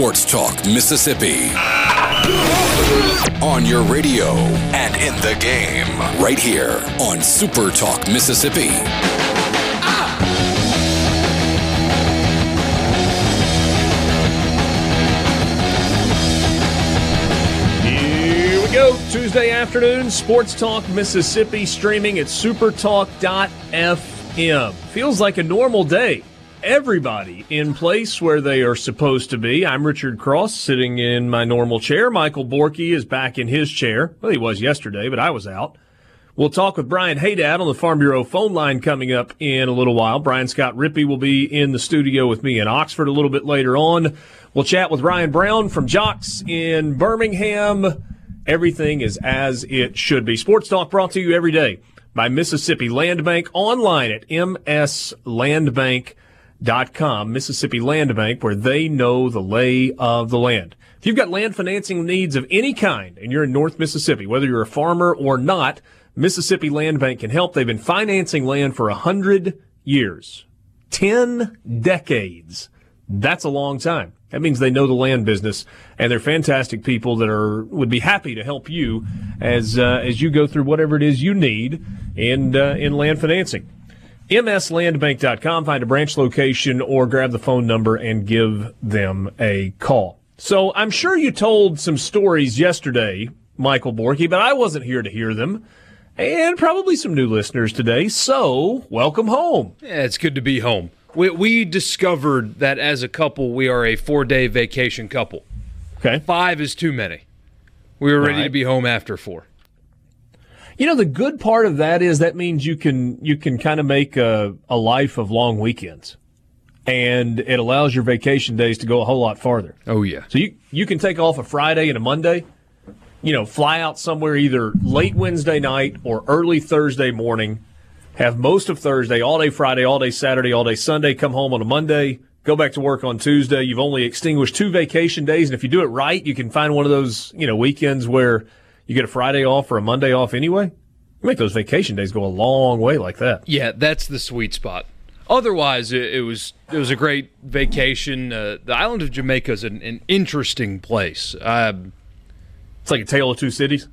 Sports Talk Mississippi. On your radio and in the game, right here on Super Talk Mississippi. Here we go. Tuesday afternoon, Sports Talk Mississippi streaming at supertalk.fm. Feels like a normal day. Everybody in place where they are supposed to be. I'm Richard Cross sitting in my normal chair. Michael Borky is back in his chair. Well, he was yesterday, but I was out. We'll talk with Brian Haydad on the Farm Bureau phone line coming up in a little while. Brian Scott Rippey will be in the studio with me in Oxford a little bit later on. We'll chat with Ryan Brown from JOX in Birmingham. Everything is as it should be. Sports Talk brought to you every day by Mississippi Land Bank online at mslandbank.com. Mississippi Land Bank, where they know the lay of the land. If you've got land financing needs of any kind and you're in North Mississippi, whether you're a farmer or not, Mississippi Land Bank can help. They've been financing land for a hundred years. Ten decades. That's a long time. That means they know the land business, and they're fantastic people that are would be happy to help you as uh, as you go through whatever it is you need in uh, in land financing. MSLandbank.com. Find a branch location or grab the phone number and give them a call. So I'm sure you told some stories yesterday, Michael Borky, but I wasn't here to hear them. And probably some new listeners today. So welcome home. Yeah, it's good to be home. We, we discovered that as a couple, we are a four day vacation couple. Okay. Five is too many. We were ready Right. to be home after four. You know, the good part of that is that means you can you can kind of make a, a life of long weekends, and it allows your vacation days to go a whole lot farther. Oh, yeah. So you you can take off a Friday and a Monday, you know, fly out somewhere either late Wednesday night or early Thursday morning, have most of Thursday, all day Friday, all day Saturday, all day Sunday, come home on a Monday, go back to work on Tuesday. You've only extinguished two vacation days, and if you do it right, you can find one of those you know weekends where you get a Friday off or a Monday off anyway. You make those vacation days go a long way like that. Yeah, that's the sweet spot. Otherwise, it, it was it was a great vacation. Uh, the island of Jamaica is an, an interesting place. Um, It's like a tale of two cities.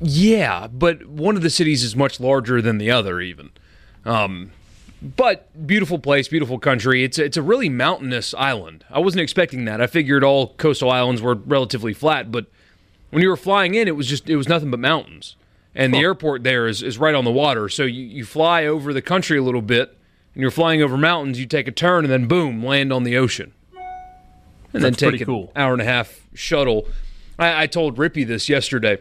Yeah, but one of the cities is much larger than the other, even. Um, but beautiful place, beautiful country. It's it's a really mountainous island. I wasn't expecting that. I figured all coastal islands were relatively flat, but when you were flying in, it was just it was nothing but mountains. And the airport there is, is right on the water, so you, you fly over the country a little bit, and you're flying over mountains. You take a turn, and then boom, land on the ocean. And then take an cool. hour and a half shuttle. I, I told Rippy this yesterday.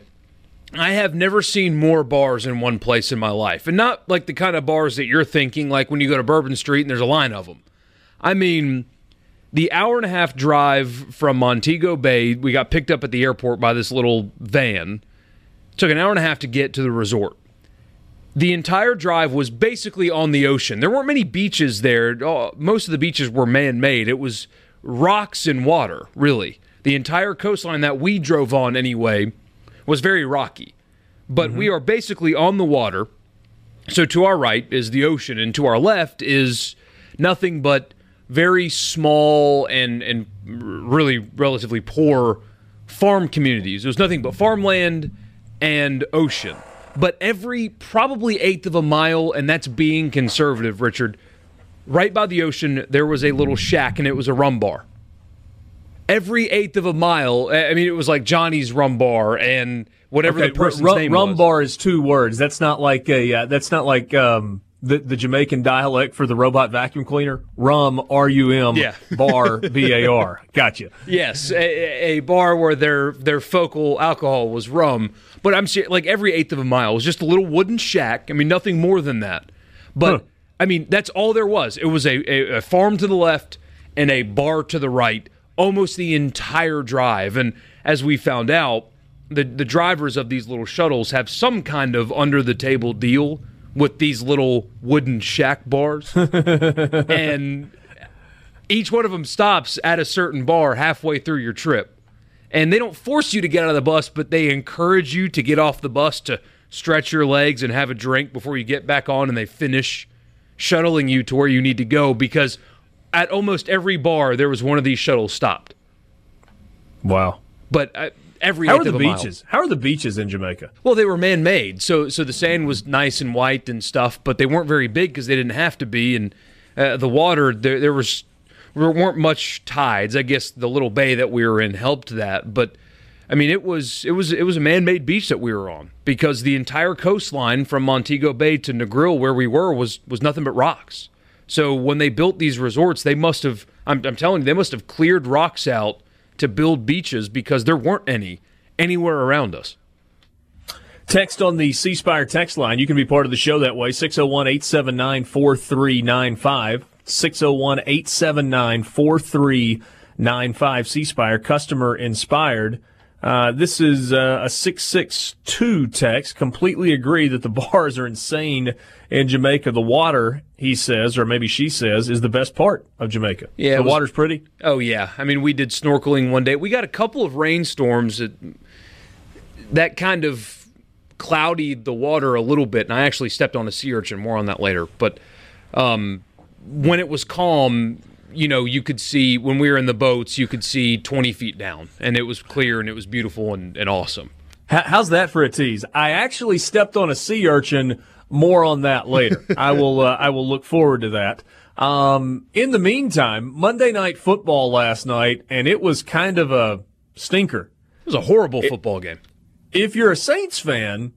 I have never seen more bars in one place in my life. And not like the kind of bars that you're thinking, like when you go to Bourbon Street and there's a line of them. I mean, the hour and a half drive from Montego Bay, we got picked up at the airport by this little van. Took an hour and a half to get to the resort. The entire drive was basically on the ocean. There weren't many beaches there. Oh, Most of the beaches were man made. It was rocks and water, really. The entire coastline that we drove on, anyway, was very rocky. But we mm-hmm. are basically on the water. So to our right is the ocean, and to our left is nothing but very small and and really relatively poor farm communities. There's nothing but farmland and ocean. But every probably eighth of a mile, and that's being conservative, Richard. Right by the ocean, there was a little shack, and it was a rum bar. Every eighth of a mile, I mean, it was like Johnny's Rum Bar and whatever the person's rum, name rum was. bar is two words. That's not like a. Uh, that's not like um, the the Jamaican dialect for the robot vacuum cleaner. Rum, R U M. Bar, B A R. Gotcha. Yes, a, a bar where their their focal alcohol was rum. But I'm like every eighth of a mile was just a little wooden shack. I mean, nothing more than that. But Huh. I mean, that's all there was. It was a, a, a farm to the left and a bar to the right, almost the entire drive. And as we found out, the the drivers of these little shuttles have some kind of under the table deal with these little wooden shack bars, and each one of them stops at a certain bar halfway through your trip. And they don't force you to get out of the bus, but they encourage you to get off the bus to stretch your legs and have a drink before you get back on and they finish shuttling you to where you need to go because at almost every bar there was one of these shuttles stopped. Wow. But uh, every How are the a mile. beaches? How are the beaches in Jamaica? Well, they were man-made, so so the sand was nice and white and stuff, but they weren't very big because they didn't have to be. And uh, the water, there there was there weren't much tides. I guess the little bay that we were in helped that, but I mean, it was it was it was a man-made beach that we were on because the entire coastline from Montego Bay to Negril, where we were, was was nothing but rocks. So when they built these resorts, they must have I'm, I'm telling you, they must have cleared rocks out to build beaches because there weren't any anywhere around us. Text on the C Spire text line. You can be part of the show that way. 601 879 4395. 601 879 4395. C Spire, customer inspired. Uh, this is uh, a 662 text. Completely agree that the bars are insane in Jamaica. The water, he says, or maybe she says, is the best part of Jamaica. Yeah, the was- water's pretty. Oh yeah, I mean we did snorkeling one day. We got a couple of rainstorms that that kind of cloudied the water a little bit, and I actually stepped on a sea urchin. More on that later. But um, when it was calm, you know, you could see when we were in the boats, you could see twenty feet down, and it was clear and it was beautiful and, and awesome. How's that for a tease? I actually stepped on a sea urchin. More on that later. I will. Uh, I will look forward to that. Um, in the meantime, Monday night football last night, and it was kind of a stinker. It was a horrible football game. If you're a Saints fan,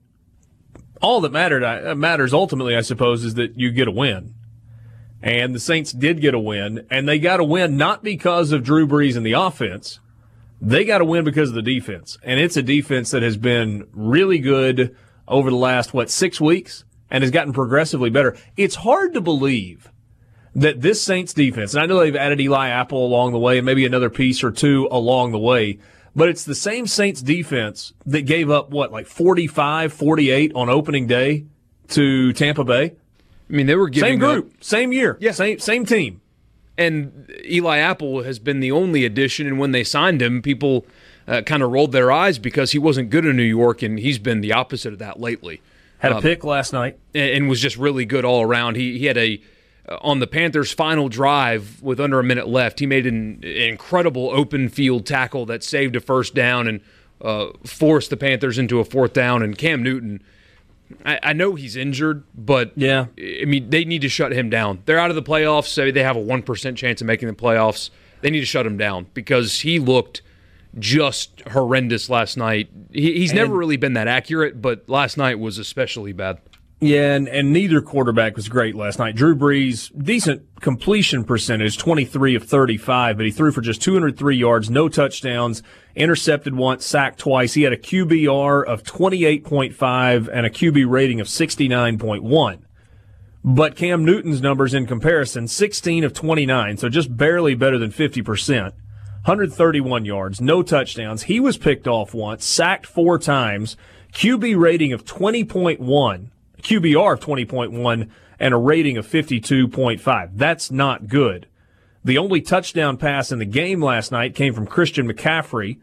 all that mattered uh, matters ultimately, I suppose, is that you get a win. And the Saints did get a win, and they got a win not because of Drew Brees and the offense. They got a win because of the defense. And it's a defense that has been really good over the last, what, six weeks and has gotten progressively better. It's hard to believe that this Saints defense, and I know they've added Eli Apple along the way and maybe another piece or two along the way, but it's the same Saints defense that gave up, what, like 45, 48 on opening day to Tampa Bay? I mean, they were giving Same up- group, same year, Yeah. same same team. and Eli Apple has been the only addition. And when they signed him, people uh, kind of rolled their eyes because he wasn't good in New York, and he's been the opposite of that lately. Had a Um, pick last night. and, and was just really good all around. He he had a uh, on the Panthers' final drive with under a minute left. He made an, incredible open field tackle that saved a first down and uh, forced the Panthers into a fourth down. And Cam Newton. I, I know he's injured, but Yeah. I mean they need to shut him down. They're out of the playoffs, so they have a one percent chance of making the playoffs. They need to shut him down because he looked just horrendous last night. He, he's never really been that accurate, but last night was especially bad. Yeah, and, and neither quarterback was great last night. Drew Brees, decent completion percentage, 23 of 35, but he threw for just 203 yards, no touchdowns, intercepted once, sacked twice. He had a QBR of 28.5 and a QB rating of 69.1. But Cam Newton's numbers in comparison, 16 of 29, so just barely better than 50%. 131 yards, no touchdowns. He was picked off once, sacked four times, QB rating of 20.1, QBR of 20.1, and a rating of 52.5. That's not good. The only touchdown pass in the game last night came from Christian McCaffrey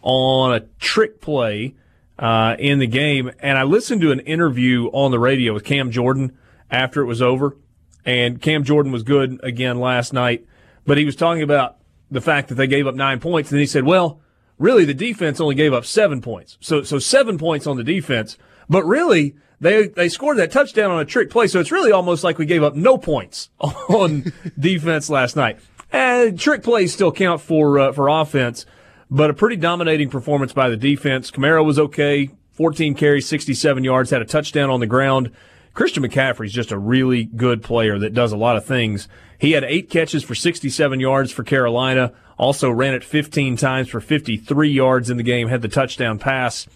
on a trick play uh, in the game. And I listened to an interview on the radio with Cam Jordan after it was over. And Cam Jordan was good again last night, but he was talking about the fact that they gave up nine points. And he said, well, really the defense only gave up seven points. So, so seven points on the defense, but really they, they scored that touchdown on a trick play. So it's really almost like we gave up no points on defense last night. And trick plays still count for, uh, for offense, but a pretty dominating performance by the defense. Kamara was okay. 14 carries, 67 yards, had a touchdown on the ground. Christian McCaffrey's just a really good player that does a lot of things. He had eight catches for 67 yards for Carolina, also ran it 15 times for 53 yards in the game, had the touchdown pass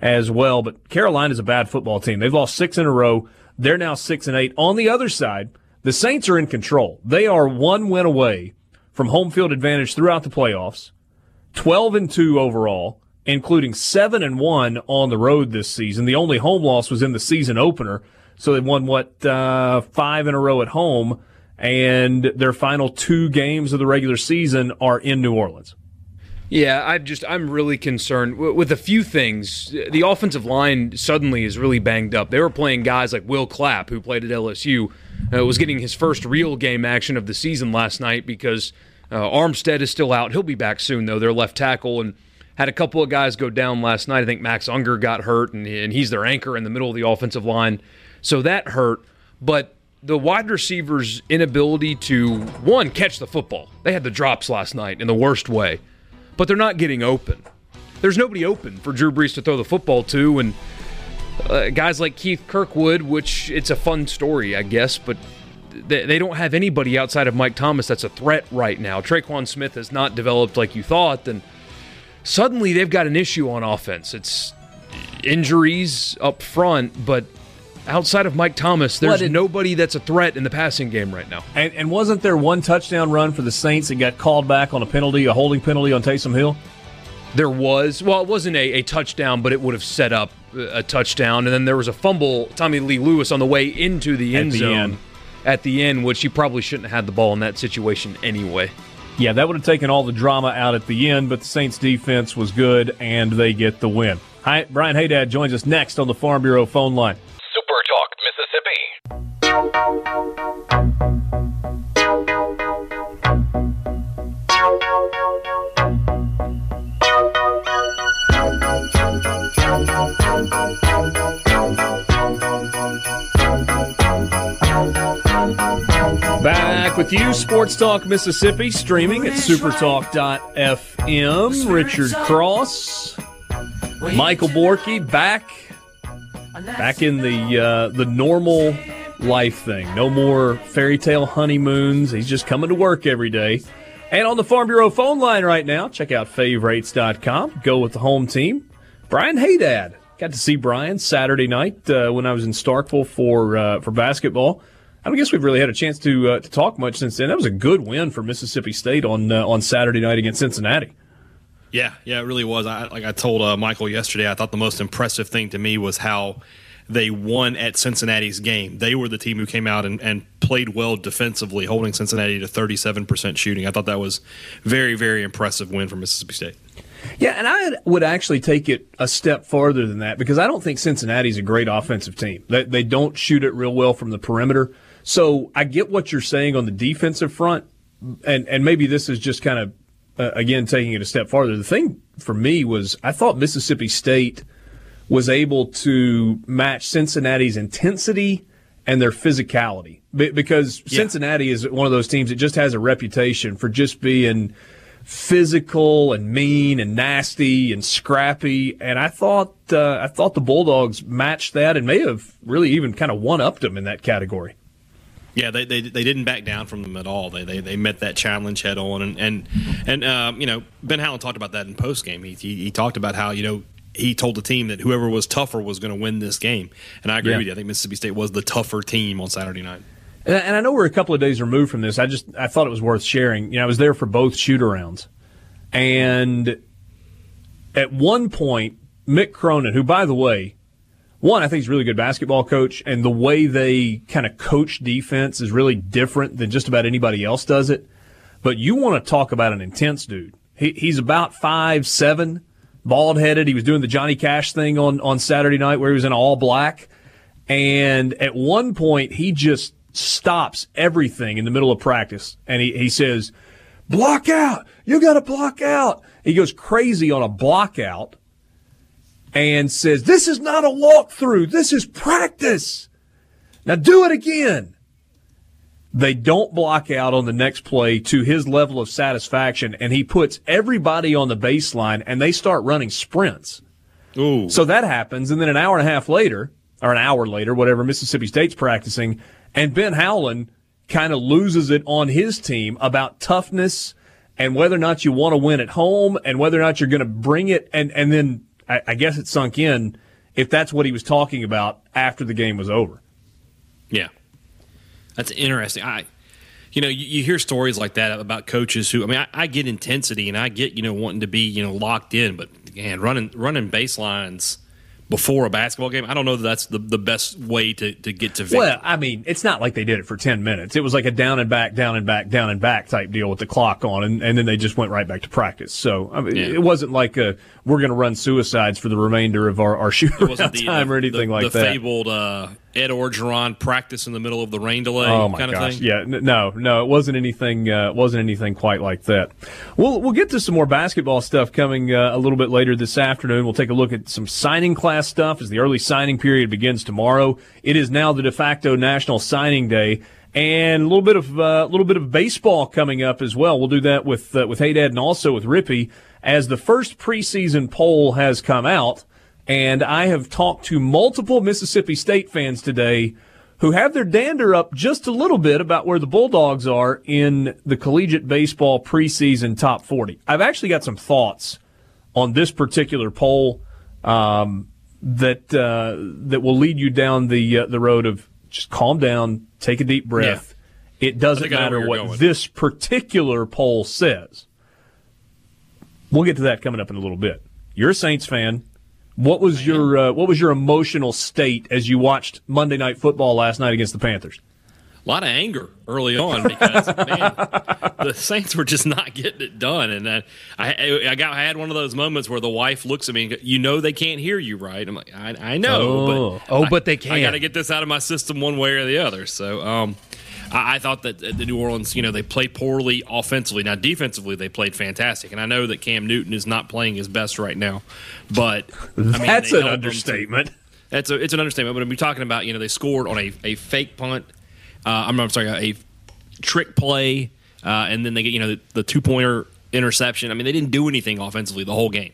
as well. But Carolina's a bad football team. They've lost six in a row. They're now six and eight. On the other side, the Saints are in control. They are one win away from home field advantage throughout the playoffs, 12 and 2 overall, including 7 and 1 on the road this season. The only home loss was in the season opener. So they won what, uh, five in a row at home and their final two games of the regular season are in New Orleans. Yeah, I'm just I'm really concerned with a few things. The offensive line suddenly is really banged up. They were playing guys like Will Clapp, who played at LSU, uh, was getting his first real game action of the season last night because uh, Armstead is still out. He'll be back soon though. Their left tackle and had a couple of guys go down last night. I think Max Unger got hurt, and, and he's their anchor in the middle of the offensive line, so that hurt. But the wide receivers' inability to one catch the football. They had the drops last night in the worst way but they're not getting open. There's nobody open for Drew Brees to throw the football to, and uh, guys like Keith Kirkwood, which it's a fun story, I guess, but they, they don't have anybody outside of Mike Thomas that's a threat right now. Tre'Quan Smith has not developed like you thought, then suddenly they've got an issue on offense. It's injuries up front, but outside of Mike Thomas, there's did, nobody that's a threat in the passing game right now. And, and, wasn't there one touchdown run for the Saints that got called back on a penalty, a holding penalty on Taysom Hill? There was. Well, it wasn't a, a touchdown, but it would have set up a touchdown. And then there was a fumble, Tommy Lee Lewis, on the way into the end the zone end. at the end, which he probably shouldn't have had the ball in that situation anyway. Yeah, that would have taken all the drama out at the end, but the Saints defense was good and they get the win. Hi, Brian Haydad joins us next on the Farm Bureau phone line. Back with you, Sports Talk Mississippi, streaming at supertalk.fm. Richard Cross, Michael Borky, back back in the uh, the normal life thing. No more fairy tale honeymoons. He's just coming to work every day. And on the Farm Bureau phone line right now, check out favorites.com. Go with the home team. Brian Haydad. Got to see Brian Saturday night uh, when I was in Starkville for uh, for basketball. I don't guess we've really had a chance to uh, to talk much since then. That was a good win for Mississippi State on uh, on Saturday night against Cincinnati. Yeah, yeah, it really was. I, like I told uh, Michael yesterday, I thought the most impressive thing to me was how they won at Cincinnati's game. They were the team who came out and, and played well defensively, holding Cincinnati to 37% shooting. I thought that was very, very impressive win for Mississippi State. Yeah, and I would actually take it a step farther than that because I don't think Cincinnati's a great offensive team. They, they don't shoot it real well from the perimeter. So I get what you're saying on the defensive front, and, and maybe this is just kind of uh, again, taking it a step farther, the thing for me was I thought Mississippi State was able to match Cincinnati's intensity and their physicality because yeah. Cincinnati is one of those teams that just has a reputation for just being physical and mean and nasty and scrappy. And I thought uh, I thought the Bulldogs matched that and may have really even kind of one upped them in that category. Yeah, they, they, they didn't back down from them at all. They they, they met that challenge head on, and and and um, you know Ben Howland talked about that in post game. He, he, he talked about how you know he told the team that whoever was tougher was going to win this game, and I agree yeah. with you. I think Mississippi State was the tougher team on Saturday night. And I know we're a couple of days removed from this. I just I thought it was worth sharing. You know, I was there for both shoot arounds, and at one point, Mick Cronin, who by the way one, I think he's a really good basketball coach, and the way they kind of coach defense is really different than just about anybody else does it. But you want to talk about an intense dude. He, he's about five seven, bald headed. He was doing the Johnny Cash thing on on Saturday night where he was in all black, and at one point he just stops everything in the middle of practice, and he he says, "Block out! You got to block out!" He goes crazy on a block out and says, This is not a walkthrough. This is practice. Now do it again. They don't block out on the next play to his level of satisfaction, and he puts everybody on the baseline and they start running sprints. Ooh. So that happens, and then an hour and a half later, or an hour later, whatever, Mississippi State's practicing, and Ben Howland kind of loses it on his team about toughness and whether or not you want to win at home and whether or not you're going to bring it and, and then I, I guess it sunk in if that's what he was talking about after the game was over. Yeah, that's interesting. I you know, you, you, hear stories like that about coaches who, I mean, I, I, get intensity and I get, you know, wanting to be, you know, locked in, but man, running running baselines before a basketball game. I don't know that that's the, the best way to, to get to victory. Well, I mean, it's not like they did it for 10 minutes. It was like a down and back, down and back, down and back type deal with the clock on, and, and then they just went right back to practice. So, I mean, yeah. it wasn't like a, we're going to run suicides for the remainder of our, our time or anything the, like the that. The fabled uh, Ed Orgeron practice in the middle of the rain delay oh my kind gosh. of thing. Yeah, no, no, it wasn't anything. Uh, wasn't anything quite like that. We'll we'll get to some more basketball stuff coming uh, a little bit later this afternoon. We'll take a look at some signing class stuff as the early signing period begins tomorrow. It is now the de facto National Signing Day. And a little bit of a uh, little bit of baseball coming up as well. We'll do that with uh, with Haydad and also with Rippy as the first preseason poll has come out. And I have talked to multiple Mississippi State fans today who have their dander up just a little bit about where the Bulldogs are in the collegiate baseball preseason top 40. I've actually got some thoughts on this particular poll um, that uh, that will lead you down the uh, the road of just calm down, take a deep breath. Yeah. It doesn't matter what going. this particular poll says. We'll get to that coming up in a little bit. You're a Saints fan. What was your uh, what was your emotional state as you watched Monday Night Football last night against the Panthers? A lot of anger early on because man, the Saints were just not getting it done, and then I I got I had one of those moments where the wife looks at me and goes, "You know they can't hear you, right?" I'm like, "I, I know, oh. but oh, but they can. I got to get this out of my system one way or the other." So, um, I, I, thought that the New Orleans, you know, they played poorly offensively. Now, defensively, they played fantastic, and I know that Cam Newton is not playing his best right now, but I mean, that's an understatement. To, that's a, it's an understatement. But I'm talking about, you know, they scored on a, a fake punt. Uh, I'm, I'm, sorry, a trick play, uh, and then they get, you know, the, the two pointer interception. I mean, they didn't do anything offensively the whole game.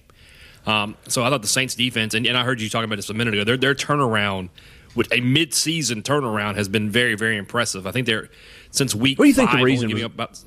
Um, so I thought the Saints defense, and, and, I heard you talking about this a minute ago, their, their turnaround with a mid-season turnaround has been very, very impressive. I think they're since week. What do you think the reason? Was, about,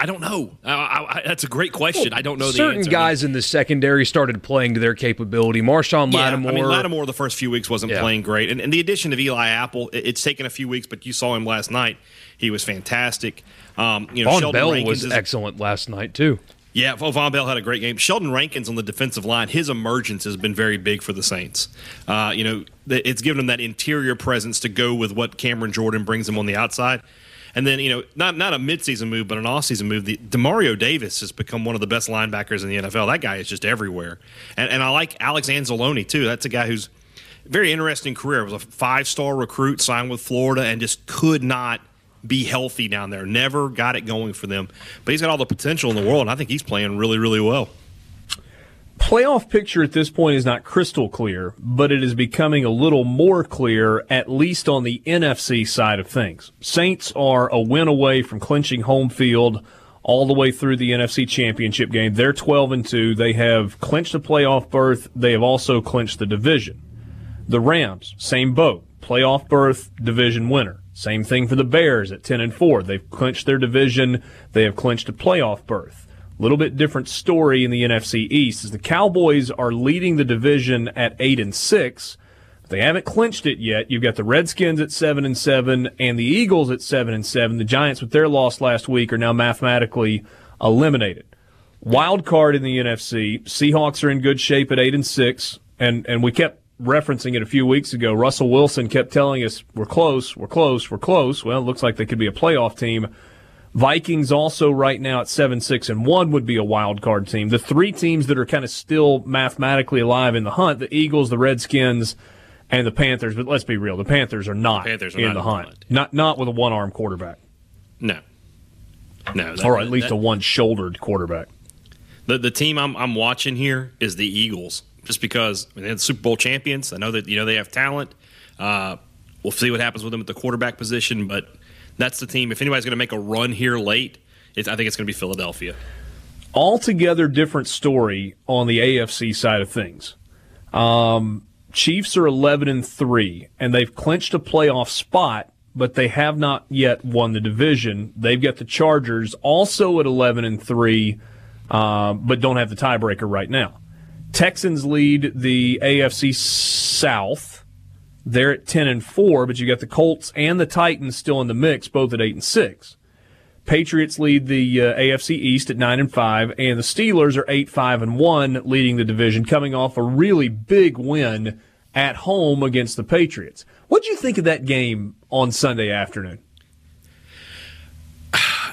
I don't know. I, I, that's a great question. Well, I don't know. Certain guys I in the secondary started playing to their capability. Marshon yeah, Lattimore. I mean, Lattimore the first few weeks wasn't yeah. playing great, and, and, the addition of Eli Apple, it, it's taken a few weeks, but you saw him last night. He was fantastic. Um, you know, Vonn Sheldon Bell Rankins was excellent last night too. Yeah, Vonn Bell had a great game. Sheldon Rankins on the defensive line, his emergence has been very big for the Saints. Uh, you know, it's given them that interior presence to go with what Cameron Jordan brings them on the outside. And then, you know, not not a midseason move, but an offseason move. The, Demario Davis has become one of the best linebackers in the NFL. That guy is just everywhere. And, and I like Alex Anzalone, too. That's a guy who's very interesting career. Was a five star recruit, signed with Florida, and just could not be healthy down there. Never got it going for them. But he's got all the potential in the world, and I think he's playing really, really well. Playoff picture at this point is not crystal clear, but it is becoming a little more clear, at least on the NFC side of things. Saints are a win away from clinching home field all the way through the NFC Championship game. They're 12 and 2. They have clinched a playoff berth. They have also clinched the division. The Rams, same boat. Playoff berth, division winner. Same thing for the Bears at 10 and 4. They've clinched their division. They have clinched a playoff berth. A little bit different story in the NFC East as the Cowboys are leading the division at 8 and 6. They haven't clinched it yet. You've got the Redskins at 7 and 7 and the Eagles at 7 and 7. The Giants with their loss last week are now mathematically eliminated. Wild card in the NFC. Seahawks are in good shape at 8 and 6 and and we kept referencing it a few weeks ago. Russell Wilson kept telling us, we're close, we're close, we're close. Well, it looks like they could be a playoff team. Vikings also right now at 7 6 and 1 would be a wild card team. The three teams that are kind of still mathematically alive in the hunt the Eagles, the Redskins, and the Panthers. But let's be real the Panthers are not Panthers are in not the hunt. hunt. Not, not with a one arm quarterback. No. No. That, or at least that, a one shouldered quarterback. The, the team I'm, I'm watching here is the Eagles just because I mean, they're the Super Bowl champions. I know that you know they have talent. Uh, we'll see what happens with them at the quarterback position, but that's the team. If anybody's going to make a run here late, I think it's going to be Philadelphia. Altogether different story on the AFC side of things. Um, Chiefs are 11 and 3, and they've clinched a playoff spot, but they have not yet won the division. They've got the Chargers also at 11 and 3, uh, but don't have the tiebreaker right now. Texans lead the AFC South. They're at 10 and 4, but you got the Colts and the Titans still in the mix, both at 8 and 6. Patriots lead the uh, AFC East at nine and five, and the Steelers are eight five and one, leading the division, coming off a really big win at home against the Patriots. What do you think of that game on Sunday afternoon?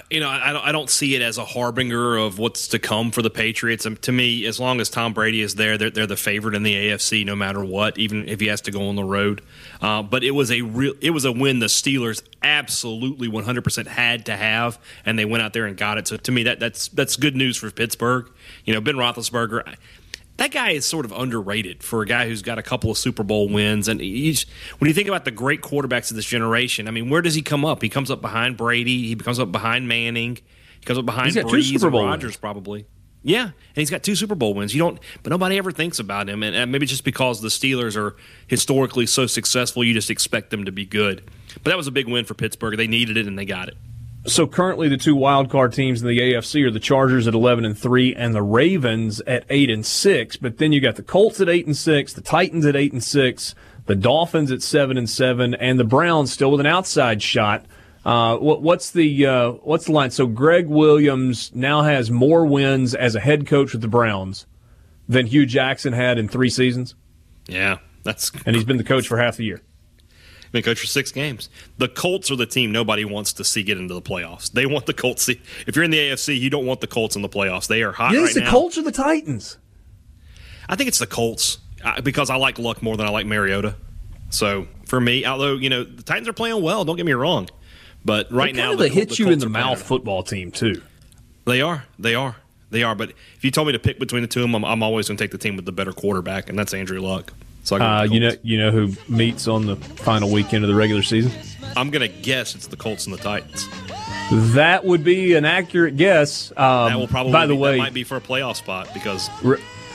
You know, I don't, I don't see it as a harbinger of what's to come for the Patriots. To me, as long as Tom Brady is there, they're, they're the favorite in the AFC, no matter what, even if he has to go on the road. Uh, but it was a real, it was a win the Steelers absolutely 100% had to have, and they went out there and got it. So to me, that that's that's good news for Pittsburgh. You know, Ben Roethlisberger that guy is sort of underrated for a guy who's got a couple of Super Bowl wins. And he's, when you think about the great quarterbacks of this generation, I mean, where does he come up? He comes up behind Brady. He comes up behind Manning. He comes up behind Brees and Rodgers, probably. Yeah, and he's got two Super Bowl wins. You don't, but nobody ever thinks about him, and, and maybe just because the Steelers are historically so successful, you just expect them to be good. But that was a big win for Pittsburgh. They needed it, and they got it. So currently, the two wild card teams in the AFC are the Chargers at eleven and three, and the Ravens at eight and six. But then you got the Colts at eight and six, the Titans at eight and six, the Dolphins at seven and seven, and the Browns still with an outside shot. Uh, what, what's the uh, what's the line? So Gregg Williams now has more wins as a head coach with the Browns than Hue Jackson had in three seasons. Yeah, that's and he's been the coach for half the year been coach for six games. The Colts are the team nobody wants to see get into the playoffs. They want the Colts. See, if you're in the AFC, you don't want the Colts in the playoffs. They are hot yeah, right the Colts or the Titans? I think it's the Colts uh, because I like Luck more than I like Mariota. So for me, although you know the Titans are playing well, don't get me wrong, but right now they hit the you in the mouth football team too. They are. They are. They are. But if you told me to pick between the two of them, I'm, I'm always going to take the team with the better quarterback, and that's Andrew Luck. So uh, you know, you know who meets on the final weekend of the regular season? I'm going to guess it's the Colts and the Titans. That would be an accurate guess. Um, that will probably. By the be, way, might be for a playoff spot because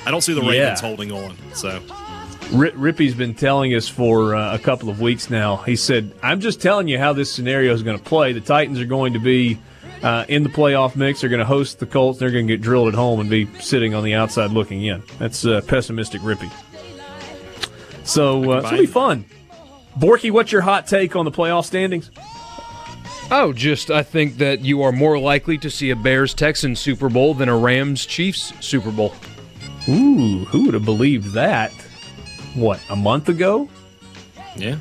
I don't see the Ravens yeah. holding on. So. Rippy's been telling us for uh, a couple of weeks now. He said, "I'm just telling you how this scenario is going to play. The Titans are going to be uh, in the playoff mix. They're going to host the Colts. They're going to get drilled at home and be sitting on the outside looking in." That's uh, pessimistic, Rippy. So uh, it'll be fun. Borky, what's your hot take on the playoff standings? Oh, just I think that you are more likely to see a Bears Texans Super Bowl than a Rams Chiefs Super Bowl. Ooh, who would have believed that? What, a month ago? Yeah.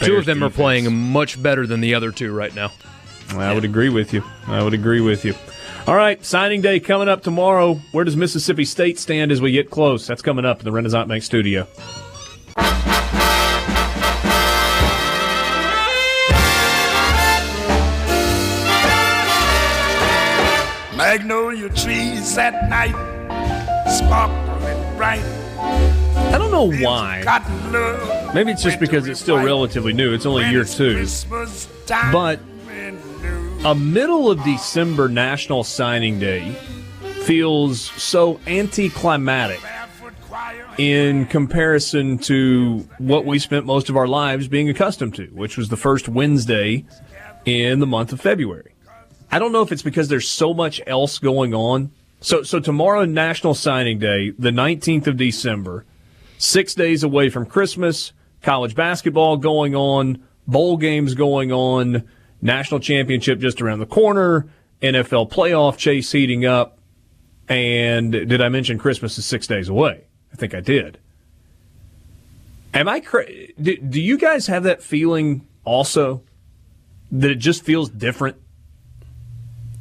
Two of them defense. are playing much better than the other two right now. I yeah. would agree with you. I would agree with you. All right, signing day coming up tomorrow. Where does Mississippi State stand as we get close? That's coming up in the Renaissance Bank studio. Magnolia trees at night, sparkling bright. I don't know why. Maybe it's just because it's still relatively new. It's only year two. But a middle of December National Signing Day feels so anticlimactic in comparison to what we spent most of our lives being accustomed to, which was the first Wednesday in the month of February. I don't know if it's because there's so much else going on. So, so tomorrow, National Signing Day, the 19th of December, six days away from Christmas, college basketball going on, bowl games going on, national championship just around the corner, NFL playoff chase heating up. And did I mention Christmas is six days away? I think I did. Am I cra- do, do you guys have that feeling also that it just feels different?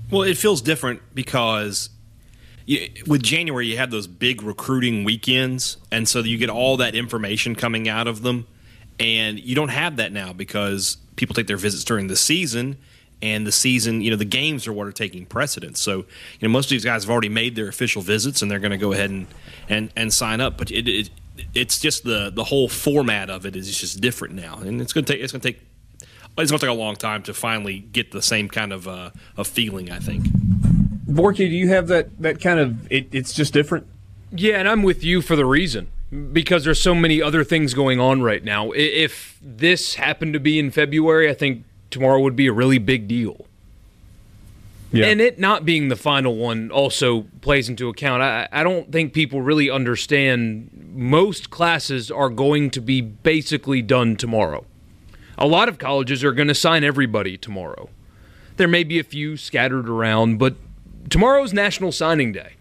Well, it feels different because you, with January you have those big recruiting weekends, and so you get all that information coming out of them, and you don't have that now because people take their visits during the season and the season, you know, the games are what are taking precedence. So, you know, most of these guys have already made their official visits and they're going to go ahead and, and, and sign up. But it, it, it's just the the whole format of it is just different now, and it's going to take it's going to take it's going to take a long time to finally get the same kind of uh, of feeling. I think. Borky, do you have that that kind of? It, it's just different. Yeah, and I'm with you for the reason because there's so many other things going on right now. If this happened to be in February, I think tomorrow would be a really big deal. Yeah. And it not being the final one also plays into account. I, I don't think people really understand most classes are going to be basically done tomorrow. A lot of colleges are going to sign everybody tomorrow There may be a few scattered around, but tomorrow's National Signing Day.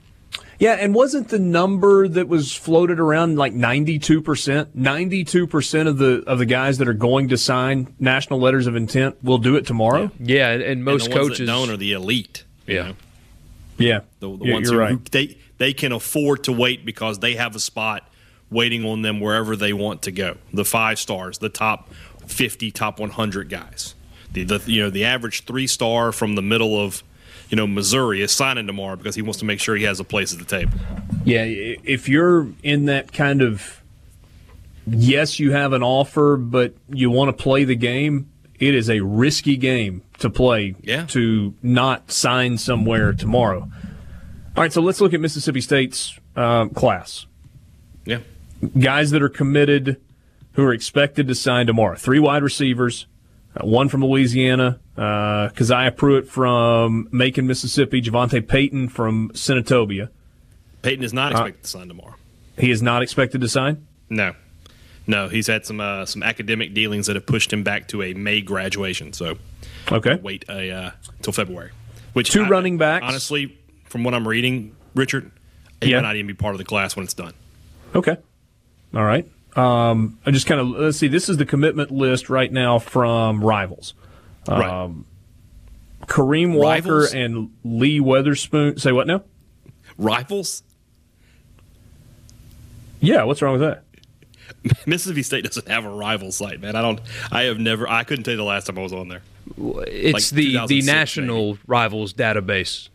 Yeah, and wasn't the number that was floated around like 92%? 92% of the of the guys that are going to sign national letters of intent will do it tomorrow? Yeah, and, and most and the ones coaches that don't are the elite. Yeah. know? Yeah. the, the You're- ones you're who, right. who they they can afford to wait because they have a spot waiting on them wherever they want to go. The five stars, the top fifty, top one hundred guys. The, the you know the average three star from the middle of you know Missouri is signing tomorrow because he wants to make sure he has a place at the table. Yeah, if you're in that kind of yes, you have an offer, but you want to play the game, it is a risky game to play Yeah. to not sign somewhere tomorrow. All right, so let's look at Mississippi State's um, class. Yeah, Guys that are committed who are expected to sign tomorrow. Three wide receivers, uh, one from Louisiana, uh, Keziah Pruitt from Macon, Mississippi, Javante Payton from Senatobia. Peyton is Uh, not expected to sign tomorrow. He is not expected to sign. No, no, he's had some uh, some academic dealings that have pushed him back to a May graduation. So Okay. wait a uh, till February. Which Two running backs. Honestly, from what I'm reading, Richard, he Yeah. might not even be part of the class when it's done. Okay. All right. Um, I just kind of let's see. This is the commitment list right now from Rivals. right. Kareem Walker Rivals? and Lee Weatherspoon. Say what now? Rivals. Yeah. What's wrong with that? Mississippi State doesn't have a rival site, man. I don't. I have never. I couldn't tell you the last time I was on there. it's Like the, the 2006 national rivals database.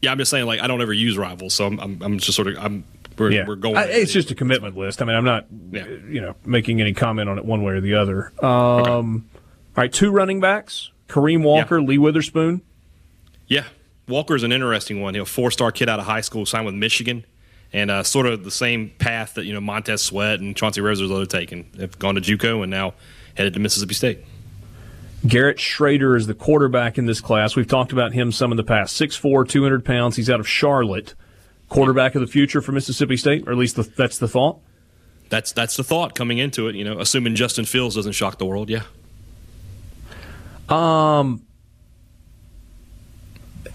Yeah, I'm just saying. Like, I don't ever use rivals, so I'm. I'm, I'm just sort of. I'm. We're, Yeah. we're going. I, it's just a commitment list. I mean, I'm not, Yeah. you know, making any comment on it one way or the other. Um, All right. Two running backs: Kareem Walker, Lee Witherspoon. Yeah, Walker is an interesting one. You know, four star kid out of high school, signed with Michigan, and uh, sort of the same path that you know Montez Sweat and Chauncey Rose have taken. They've gone to JUCO and now headed to Mississippi State. Garrett Schrader is the quarterback in this class. We've talked about him some in the past. 6'4", 200 pounds. He's out of Charlotte. Quarterback of the future for Mississippi State, or at least the, that's the thought. That's that's the thought coming into it. You know, assuming Justin Fields doesn't shock the world. Yeah. Um.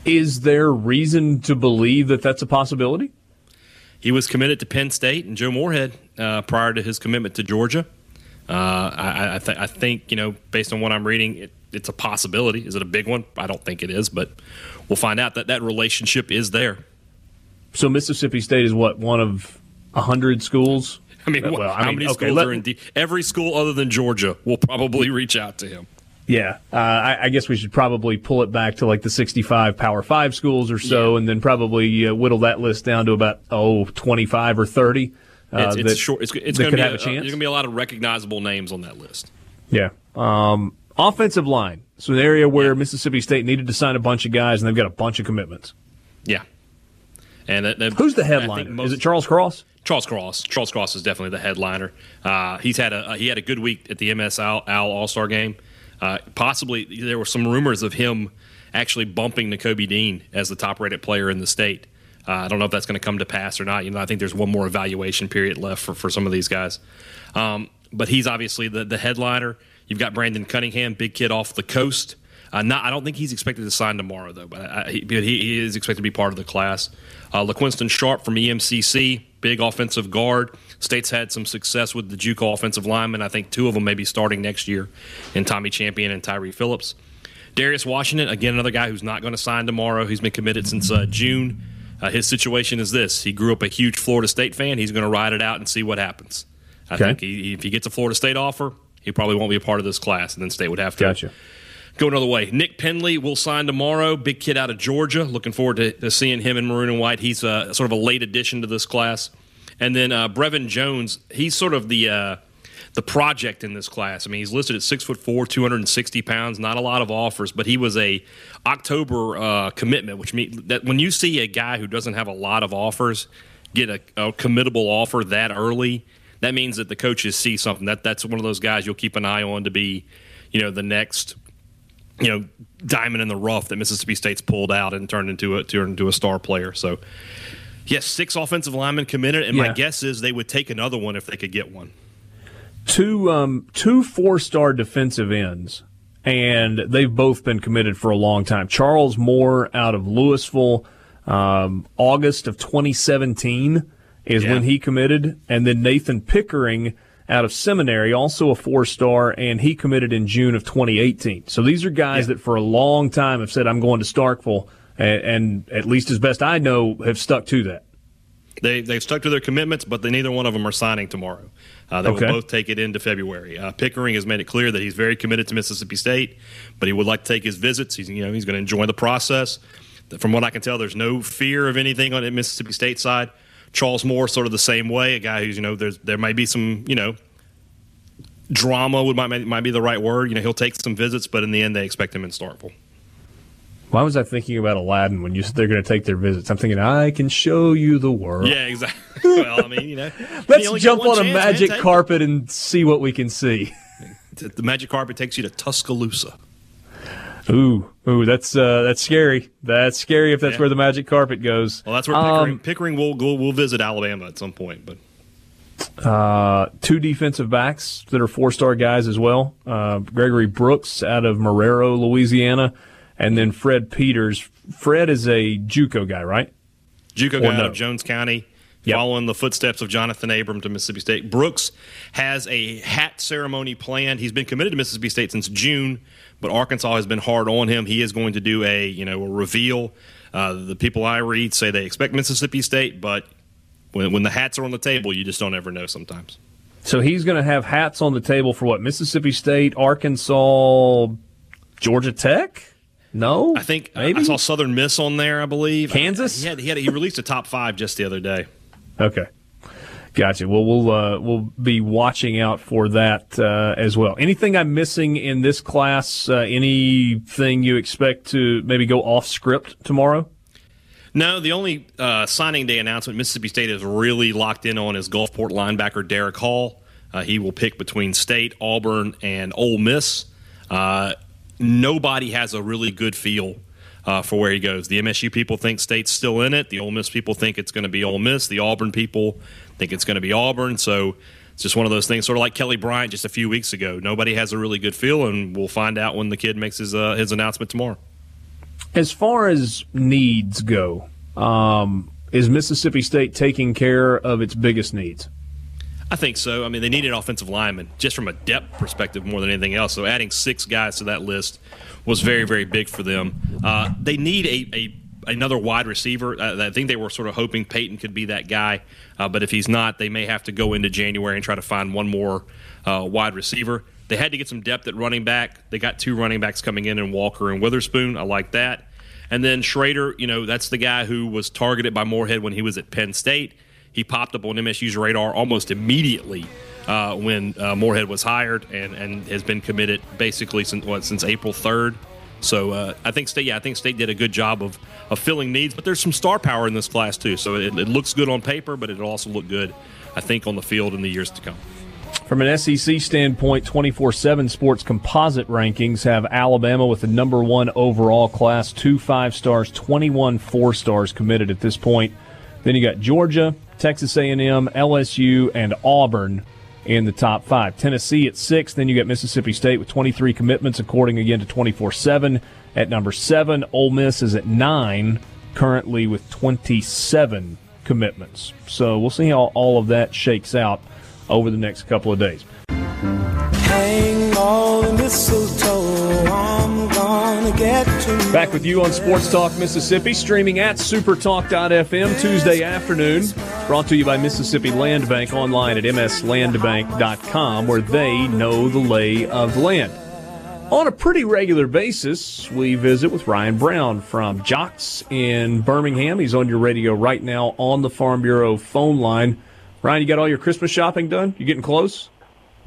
Is there reason to believe that that's a possibility? He was committed to Penn State and Joe Moorhead uh, prior to his commitment to Georgia. Uh, I, I, th- I think you know, based on what I'm reading, it, it's a possibility. Is it a big one? I don't think it is, but we'll find out. That that relationship is there. So Mississippi State is what one of a hundred schools. I mean, Uh, well, I how mean, many okay, schools let- are in? D- every school other than Georgia will probably reach out to him. Yeah, uh, I, I guess we should probably pull it back to like the 65 Power Five schools or so, and then probably uh, whittle that list down to about oh 25 or 30. Uh, It's, it's that- short. It's, it's going to be have a, a chance. there's going to be a lot of recognizable names on that list. Yeah. Um, offensive line. So an area where Mississippi State needed to sign a bunch of guys, and they've got a bunch of commitments. Yeah. And that, that- Who's the headliner? most- Is it Charles Cross? Charles Cross. Charles Cross is definitely the headliner. Uh, he's had a he had a good week at the MS Al, Al All Star game. Uh, possibly there were some rumors of him actually bumping Nakobe Dean as the top rated player in the state. Uh, I don't know if that's going to come to pass or not. You know, I think there's one more evaluation period left for, for some of these guys. Um, but he's obviously the, the headliner. You've got Brandon Cunningham, big kid off the coast. Uh, not, I don't think he's expected to sign tomorrow, though, but, I, he, he is expected to be part of the class. Uh, LaQuinston Sharp from EMCC, big offensive guard. State's had some success with the JUCO offensive linemen. I think two of them may be starting next year in Tommy Champion and Tyree Phillips. Darius Washington, again, another guy who's not going to sign tomorrow. He's been committed since uh, June. Uh, his situation is this: he grew up a huge Florida State fan. He's going to ride it out and see what happens. I Okay. think he, if he gets a Florida State offer, he probably won't be a part of this class, and then State would have to Gotcha. Go another way. Nick Penley will sign tomorrow. Big kid out of Georgia. Looking forward to, to seeing him in maroon and white. He's uh, sort of a late addition to this class. And then uh, Brevin Jones. He's sort of the uh, the project in this class. I mean, he's listed at six foot four, two hundred and sixty pounds. Not a lot of offers, but he was a October uh, commitment, which means that when you see a guy who doesn't have a lot of offers get a, a committable offer that early, that means that the coaches see something. That that's one of those guys you'll keep an eye on to be, you know, the next you know diamond in the rough that Mississippi State's pulled out and turned into a turned into a star player. So yes, six offensive linemen committed, and Yeah. my guess is they would take another one if they could get one. Two um, two four star defensive ends and they've both been committed for a long time. Charles Moore out of Louisville, um, August of 2017 is Yeah. when he committed, and then Nathan Pickering out of seminary, also a four star, and he committed in June of 2018. So these are guys that for a long time have said, I'm going to Starkville, and, and at least as best I know, have stuck to that. They they've stuck to their commitments, but they, neither one of them are signing tomorrow. Uh, they Okay. will both take it into February. Uh, Pickering has made it clear that he's very committed to Mississippi State, but he would like to take his visits. He's you know he's going to enjoy the process. From what I can tell, there's no fear of anything on the Mississippi State side. Charles Moore, sort of the same way, a guy who's you know there's there might be some you know drama would might might be the right word. You know he'll take some visits, but in the end they expect him in Starkville. Why was I thinking about Aladdin when you said they're going to take their visits? I'm thinking I can show you the world. Yeah, exactly. well, I mean you know Let's you jump on a chance, man. magic it. carpet and see what we can see. The magic carpet takes you to Tuscaloosa. Ooh, ooh, that's uh, that's scary. That's scary if that's Yeah. where the magic carpet goes. Well, that's where Pickering, Um, Pickering will, will will visit Alabama at some point. But Uh, two defensive backs that are four-star guys as well. Uh, Gregory Brooks out of Marrero, Louisiana, and then Fred Peters. Fred is a JUCO guy, right? JUCO Or guy out of Jones County, Yep. following the footsteps of Jonathan Abram to Mississippi State. Brooks has a hat ceremony planned. He's been committed to Mississippi State since June, but Arkansas has been hard on him. He is going to do a you know a reveal. Uh, the people I read say they expect Mississippi State, but when, when the hats are on the table, you just don't ever know sometimes. So he's going to have hats on the table for what? Mississippi State, Arkansas, Georgia Tech? No, I think maybe. I saw Southern Miss on there. I believe Kansas? He had, he had he released a top five just the other day. Okay. Gotcha. Well, we'll uh, we'll be watching out for that uh, as well. Anything I'm missing in this class? Uh, anything you expect to maybe go off script tomorrow? No, the only uh, signing day announcement Mississippi State is really locked in on is Gulfport linebacker Derek Hall. Uh, he will pick between State, Auburn, and Ole Miss. Uh, nobody has a really good feel uh, for where he goes. The MSU people think State's still in it. The Ole Miss people think it's going to be Ole Miss. The Auburn people think it's going to be Auburn. So it's just one of those things, sort of like Kelly Bryant just a few weeks ago. Nobody has a really good feel, and we'll find out when the kid makes his uh, his announcement tomorrow. As far as needs go, um, is Mississippi State taking care of its biggest needs? I think so. I mean, they need an offensive lineman just from a depth perspective more than anything else. So adding six guys to that list was very, very big for them. Uh, they need a, a another wide receiver. Uh, I think they were sort of hoping Peyton could be that guy, uh, but if he's not, they may have to go into January and try to find one more uh, wide receiver. They had to get some depth at running back. They got two running backs coming in, in Walker and Witherspoon. I like that. And then Schrader, you know, that's the guy who was targeted by Moorhead when he was at Penn State. He popped up on MSU's radar almost immediately uh, when uh, Moorhead was hired, and, and has been committed basically since what since April third. So uh, I think State, yeah, I think State did a good job of, of filling needs, but there's some star power in this class too. So it, it looks good on paper, but it'll also look good, I think, on the field in the years to come. From an SEC standpoint, 24 7 sports composite rankings have Alabama with the number one overall class, two five stars, 21 four stars committed at this point. Then you got Georgia, Texas A&M, LSU, and Auburn in the top five. Tennessee at six. Then you got Mississippi State with 23 commitments, according again to 24 7 at number seven. Ole Miss is at nine, currently with 27 commitments. So we'll see how all of that shakes out over the next couple of days. Back with you on Sports Talk Mississippi, streaming at supertalk.fm Tuesday afternoon. Brought to you by Mississippi Land Bank online at mslandbank.com, where they know the lay of the land. On a pretty regular basis, we visit with Ryan Brown from JOX in Birmingham. He's on your radio right now on the Farm Bureau phone line. Ryan, you got all your Christmas shopping done? You getting close?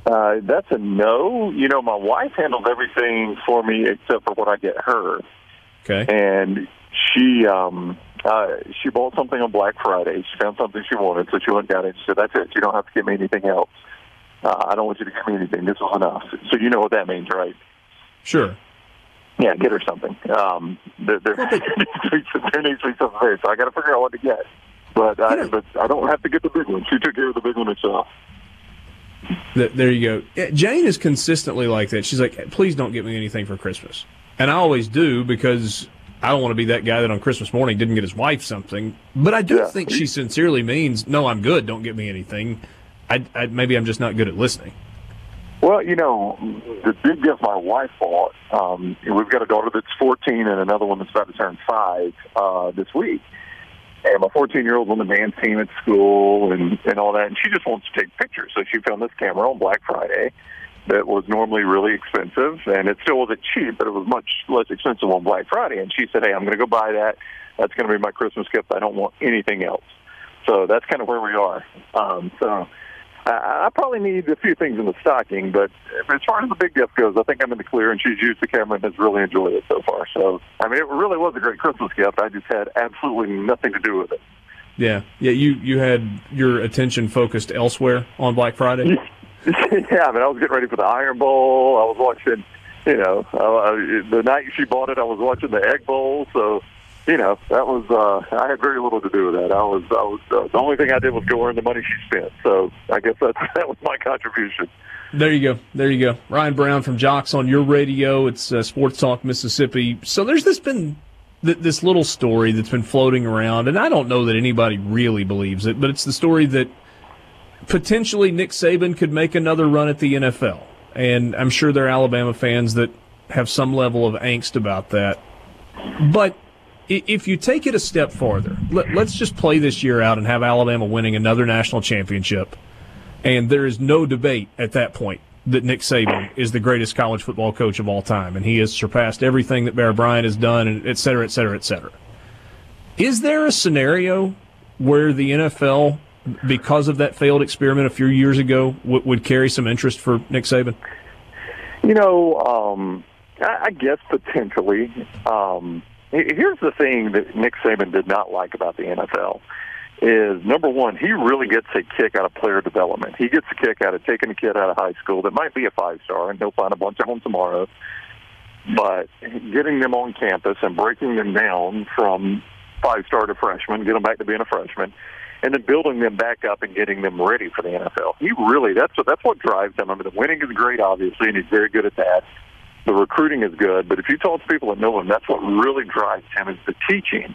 Uh, that's a no. You know, my wife handles everything for me except for what I get her, Okay. and she um, uh, she bought something on Black Friday. She found something she wanted, so she went down and she said, "That's it. You don't have to get me anything else. Uh, I don't want you to get me anything. This was enough." So you know what that means, right? Sure. Yeah, get her something. Um, there, there, there needs to be- there needs to be something there, so I got to figure out what to get. But I, but I don't have to get the big one. She took care of the big one herself. Th- there you go. Jane is consistently like that. She's like, please don't get me anything for Christmas. And I always do because I don't want to be that guy that on Christmas morning didn't get his wife something. But I do Yeah. think she sincerely means, no, I'm good. Don't get me anything. I, I, maybe I'm just not good at listening. Well, you know, the big gift my wife bought. Um, we've got a daughter that's 14 and another one that's about to turn five uh, this week. And my 14 year old's on the dance team at school and and all that, and she just wants to take pictures. So she found this camera on Black Friday that was normally really expensive, and it still wasn't cheap, but it was much less expensive on Black Friday. And she said, "Hey, I'm going to go buy that. That's going to be my Christmas gift. I don't want anything else." So that's kind of where we are. Um, so. I I probably need a few things in the stocking, but as far as the big gift goes, I think I'm in the clear, and she's used the camera and has really enjoyed it so far. So, I mean, it really was a great Christmas gift. I just had absolutely nothing to do with it. Yeah. Yeah. You, you had your attention focused elsewhere on Black Friday. yeah, I mean, I was getting ready for the Iron Bowl. I was watching, you know, uh, the night she bought it, I was watching the Egg Bowl. So, you know, that was uh, I had very little to do with that. I was, I was uh, the only thing I did was go earn the money she spent. So, I guess that's that was my contribution. There you go. There you go. Ryan Brown from JOX on your radio. It's uh, Sports Talk Mississippi. So there's this been th- this little story that's been floating around, and I don't know that anybody really believes it, but it's the story that potentially Nick Saban could make another run at the NFL. And I'm sure there are Alabama fans that have some level of angst about that. But if you take it a step farther, let, let's just play this year out and have Alabama winning another national championship. And there is no debate at that point that Nick Saban is the greatest college football coach of all time, and he has surpassed everything that Bear Bryant has done, and et cetera, et cetera, et cetera. Is there a scenario where the NFL, because of that failed experiment a few years ago, w- would carry some interest for Nick Saban? You know, um, I, I guess potentially. Um, here's the thing that Nick Saban did not like about the NFL is number one, he really gets a kick out of player development. He gets a kick out of taking a kid out of high school that might be a five star, and he'll find a bunch of them tomorrow. But getting them on campus and breaking them down from five star to freshman, get them back to being a freshman, and then building them back up and getting them ready for the NFL. He really that's what that's what drives him. I mean, the winning is great, obviously, and he's very good at that. The recruiting is good, but if you talk to people that know that's what really drives him is the teaching,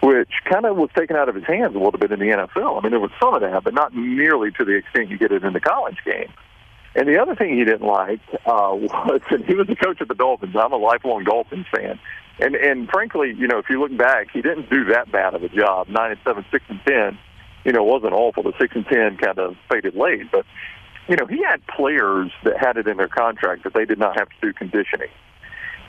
which kind of was taken out of his hands a little bit in the NFL. I mean, there was some of that, but not nearly to the extent you get it in the college game. And the other thing he didn't like uh, was, and he was the coach of the Dolphins. I'm a lifelong Dolphins fan, and and frankly, you know, if you look back, he didn't do that bad of a job. Nine and seven, six and ten, you know, wasn't awful. The six and ten kind of faded late, but you know, he had players that had it in their contract that they did not have to do conditioning,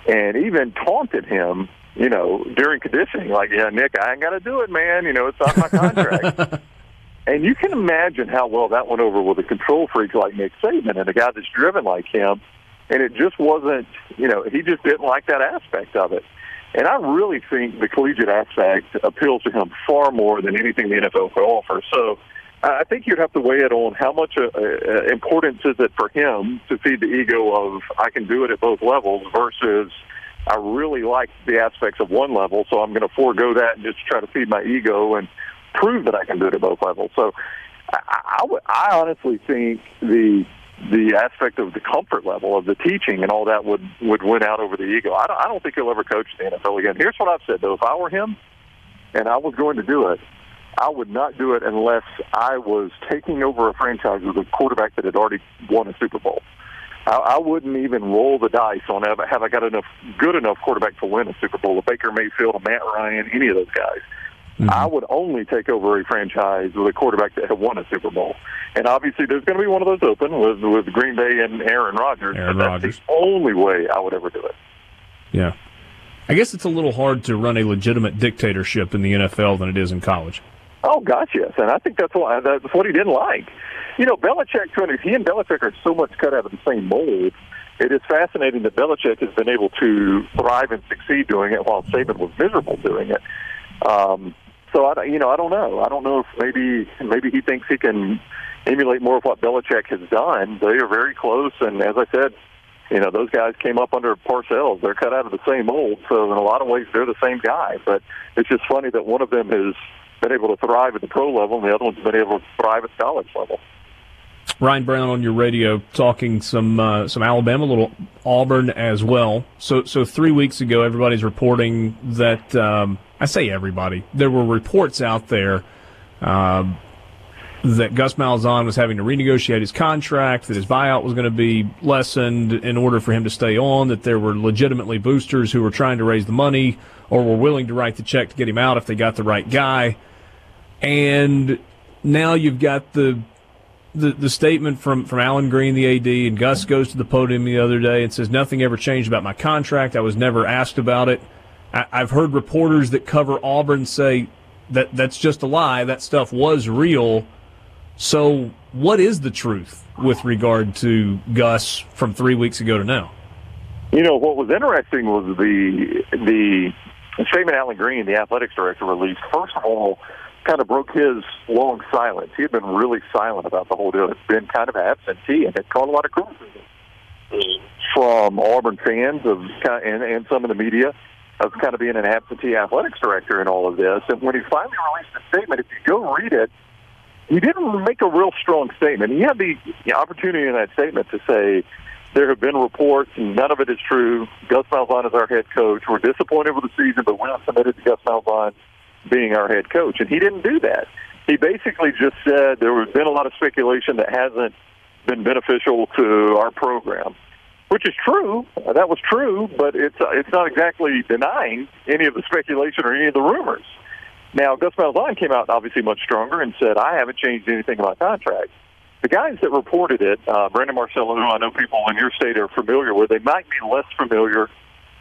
and even taunted him, you know, during conditioning, like, "Yeah, Nick, I ain't got to do it, man. You know, it's not my contract." And you can imagine how well that went over with a control freak like Nick Saban and a guy that's driven like him. And it just wasn't, you know, he just didn't like that aspect of it. And I really think the collegiate aspect appeals to him far more than anything the NFL could offer. So I think you'd have to weigh it on how much uh, uh, importance is it for him to feed the ego of I can do it at both levels versus I really like the aspects of one level, so I'm going to forego that and just try to feed my ego and prove that I can do it at both levels. So I, honestly think the the aspect of the comfort level of the teaching and all that would would win out over the ego. I don't, I don't think he'll ever coach the NFL again. Here's what I've said though: if I were him and I was going to do it, I would not do it unless I was taking over a franchise with a quarterback that had already won a Super Bowl. I, I wouldn't even roll the dice on have, have I got enough good enough quarterback to win a Super Bowl, a Baker Mayfield, a Matt Ryan, any of those guys. Mm-hmm. I would only take over a franchise with a quarterback that had won a Super Bowl. And obviously, there's going to be one of those open with with Green Bay and Aaron Rodgers. Aaron but that's Rodgers. the only way I would ever do it. Yeah. I guess it's a little hard to run a legitimate dictatorship in the NFL than it is in college. Oh yes, and I think that's why that's what he didn't like. You know, Belichick. He and Belichick are so much cut out of the same mold. It is fascinating that Belichick has been able to thrive and succeed doing it, while Saban was miserable doing it. Um, so I, you know, I don't know. I don't know if maybe maybe he thinks he can emulate more of what Belichick has done. They are very close, and as I said, you know, those guys came up under Parcells. They're cut out of the same mold, so in a lot of ways, they're the same guy. But it's just funny that one of them has been able to thrive at the pro level, and the other one's been able to thrive at the college level. Ryan Brown on your radio talking some uh, some Alabama, a little Auburn as well. So so three weeks ago, everybody's reporting that um, I say everybody. There were reports out there uh, that Gus Malzahn was having to renegotiate his contract, that his buyout was going to be lessened in order for him to stay on, that there were legitimately boosters who were trying to raise the money or were willing to write the check to get him out if they got the right guy. And now you've got the the, the statement from, from Allen Greene, the AD, and Gus goes to the podium the other day and says, Nothing ever changed about my contract. I was never asked about it. I, I've heard reporters that cover Auburn say that that's just a lie. That stuff was real. So, what is the truth with regard to Gus from three weeks ago to now? You know what was interesting was the the statement Allen Greene, the athletics director, released. First of all, kind of broke his long silence. He had been really silent about the whole deal. It's been kind of absentee, and it caught a lot of criticism from Auburn fans of and, and some of the media of kind of being an absentee athletics director in all of this. And when he finally released a statement, if you go read it, he didn't make a real strong statement. He had the, the opportunity in that statement to say there have been reports, and none of it is true. Gus Malzahn is our head coach. We're disappointed with the season, but we're not committed to Gus Malzahn being our head coach. And he didn't do that. He basically just said there has been a lot of speculation that hasn't been beneficial to our program, which is true. Uh, that was true, but it's uh, it's not exactly denying any of the speculation or any of the rumors. Now, Gus Malzahn came out obviously much stronger and said, "I haven't changed anything in my contract." The guys that reported it, uh, Brandon Marcello, who I know people in your state are familiar with, they might be less familiar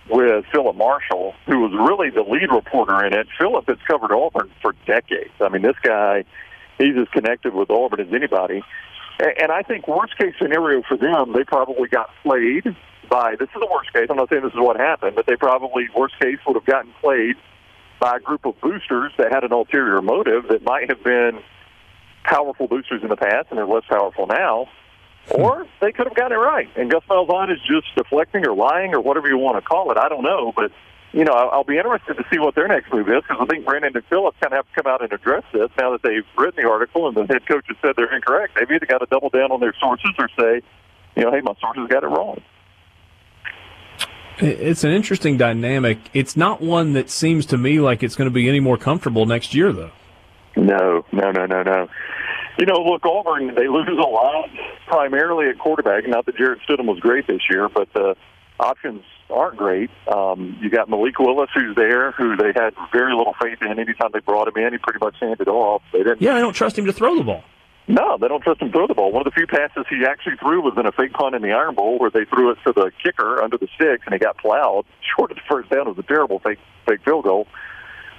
with Phillip Marshall, who was really the lead reporter in it. Phillip has covered Auburn for decades. I mean, this guy, he's as connected with Auburn as anybody. And I think worst case scenario for them, they probably got played by. This is the worst case. I'm not saying this is what happened, but they probably worst case would have gotten played by a group of boosters that had an ulterior motive that might have been powerful boosters in the past and they're less powerful now or hmm. they could have gotten it right. And Gus Malzahn is just deflecting or lying or whatever you want to call it. I don't know, but you know, I'll be interested to see what their next move is because I think Brandon and Phillips kind of have to come out and address this now that they've written the article and the head coach has said they're incorrect. They've either got to double down on their sources or say, you know, hey, my sources got it wrong. It's an interesting dynamic. It's not one that seems to me like it's going to be any more comfortable next year, though. No, no, no, no, no. You know, look, Auburn, they lose a lot, primarily at quarterback. Not that Jarrett Stidham was great this year, but the options aren't great. Um, you got Malik Willis, who's there, who they had very little faith in. Anytime they brought him in, he pretty much handed off. They didn't. Yeah, I don't trust him to throw the ball. No, they don't trust him to throw the ball. One of the few passes he actually threw was in a fake punt in the Iron Bowl where they threw it to the kicker under the sticks and he got plowed short of the first down. It was a terrible fake fake field goal,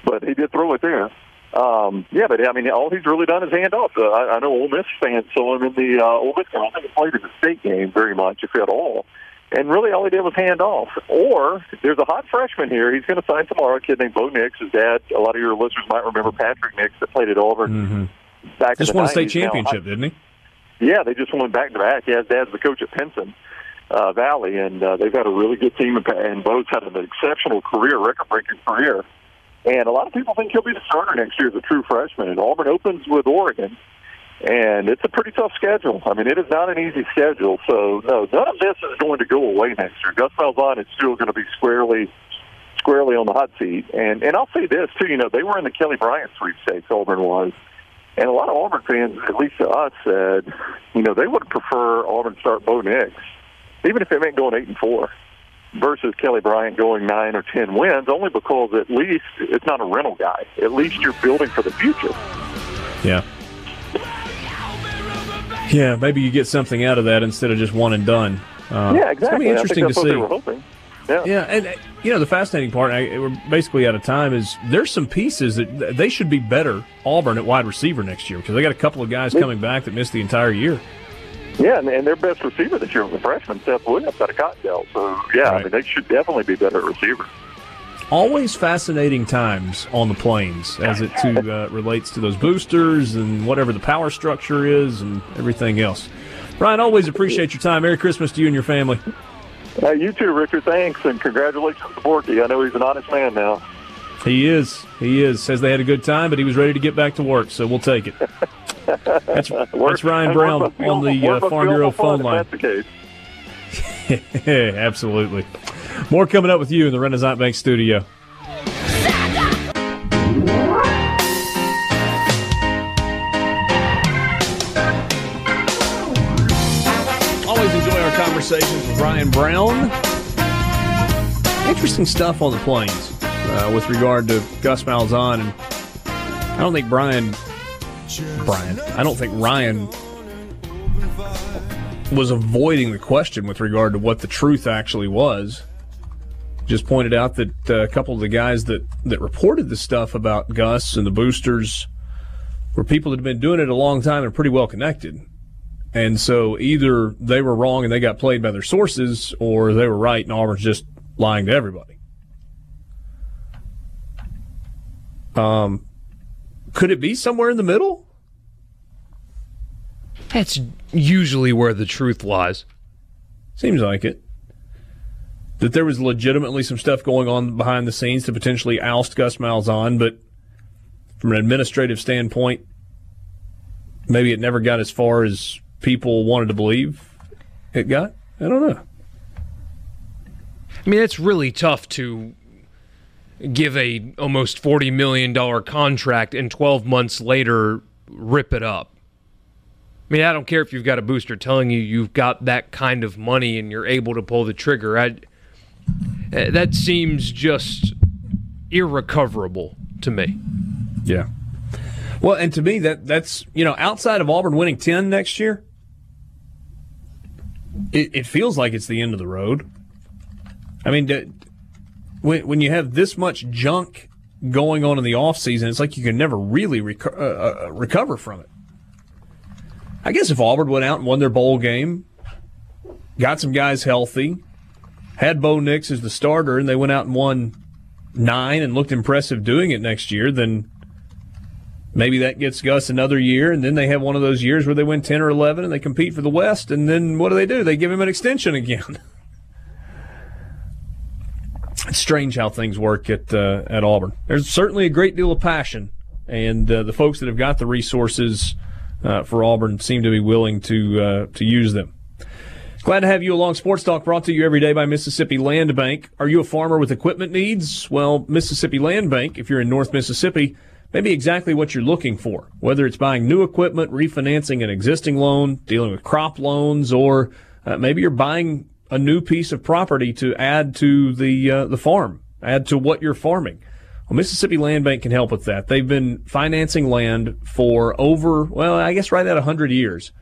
but he did throw it there. Um, yeah, but I mean, all he's really done is hand off. Uh, I, I know Ole Miss fans saw him in the uh, Ole Miss. I think he played in the state game very much, if at all. And really, all he did was hand off. Or there's a hot freshman here. He's going to sign tomorrow. A kid named Bo Nix. His dad. A lot of your listeners might remember Patrick Nix that played at Auburn. Mm-hmm. Back just won a state championship, now, didn't he? Yeah, they just won back to back. Yeah, his dad's the coach at Pinson uh, Valley, and uh, they've had a really good team. And Bo's had an exceptional career, record-breaking career. And a lot of people think he'll be the starter next year as a true freshman. And Auburn opens with Oregon, and it's a pretty tough schedule. I mean, it is not an easy schedule. So no, none of this is going to go away next year. Gus Malzahn is still going to be squarely, squarely on the hot seat. And and I'll say this too. You know, they were in the Kelly Bryant sweepstakes. Auburn was. And a lot of Auburn fans, at least to us, said, you know, they would prefer Auburn start Bo Nix, even if it meant going eight and four versus Kelly Bryant going nine or ten wins, only because at least it's not a rental guy. At least you're building for the future. Yeah. Yeah, maybe you get something out of that instead of just one and done. Uh, yeah, exactly. It's gonna be interesting to see. Yeah. yeah, and you know the fascinating part, I, we're basically out of time. Is there's some pieces that they should be better Auburn at wide receiver next year because they got a couple of guys coming back that missed the entire year. Yeah, and, and their best receiver this year was a freshman, Seth Williams, out of Cottondale. So, yeah, right. I mean, they should definitely be better at receiver. Always fascinating times on the plains as it to, uh, relates to those boosters and whatever the power structure is and everything else. Ryan, always appreciate your time. Merry Christmas to you and your family. Uh, you too, Richard. Thanks, and congratulations to Borky. I know he's an honest man now. He is. He is. Says they had a good time, but he was ready to get back to work, so we'll take it. That's, that's Ryan Brown on the uh, Farm Bureau phone line. That's the case. Absolutely. More coming up with you in the Renaissance Bank studio. Always enjoy our conversations with Ryan Brown. Interesting stuff on the plains uh, with regard to Gus Malzahn. And I don't think Brian, Brian, I don't think Ryan was avoiding the question with regard to what the truth actually was. Just pointed out that uh, a couple of the guys that, that reported the stuff about Gus and the boosters were people that had been doing it a long time and pretty well connected. And so either they were wrong and they got played by their sources, or they were right and Auburn's just lying to everybody. Um, could it be somewhere in the middle? That's usually where the truth lies. Seems like it. That there was legitimately some stuff going on behind the scenes to potentially oust Gus Malzahn, but from an administrative standpoint, maybe it never got as far as people wanted to believe it got. I don't know. I mean, it's really tough to give a almost forty million dollar contract and twelve months later rip it up. I mean, I don't care if you've got a booster telling you you've got that kind of money and you're able to pull the trigger. I, eh, that seems just irrecoverable to me. Yeah. Well, and to me, that that's you know outside of Auburn winning ten next year, it, it feels like it's the end of the road. I mean, when when you have this much junk going on in the off season, it's like you can never really reco- uh, uh, recover from it. I guess if Auburn went out and won their bowl game, got some guys healthy, had Bo Nix as the starter, and they went out and won nine and looked impressive doing it next year, then maybe that gets Gus another year, and then they have one of those years where they win 10 or 11 and they compete for the West, and then what do they do? They give him an extension again. it's strange how things work at, uh, at Auburn. There's certainly a great deal of passion, and uh, the folks that have got the resources uh, for Auburn seem to be willing to, uh, to use them. Glad to have you along. Sports Talk brought to you every day by Mississippi Land Bank. Are you a farmer with equipment needs? Well, Mississippi Land Bank, if you're in North Mississippi, maybe exactly what you're looking for. Whether it's buying new equipment, refinancing an existing loan, dealing with crop loans, or uh, maybe you're buying a new piece of property to add to the uh, the farm, add to what you're farming. Well, Mississippi Land Bank can help with that. They've been financing land for over, well, I guess right at 100 years.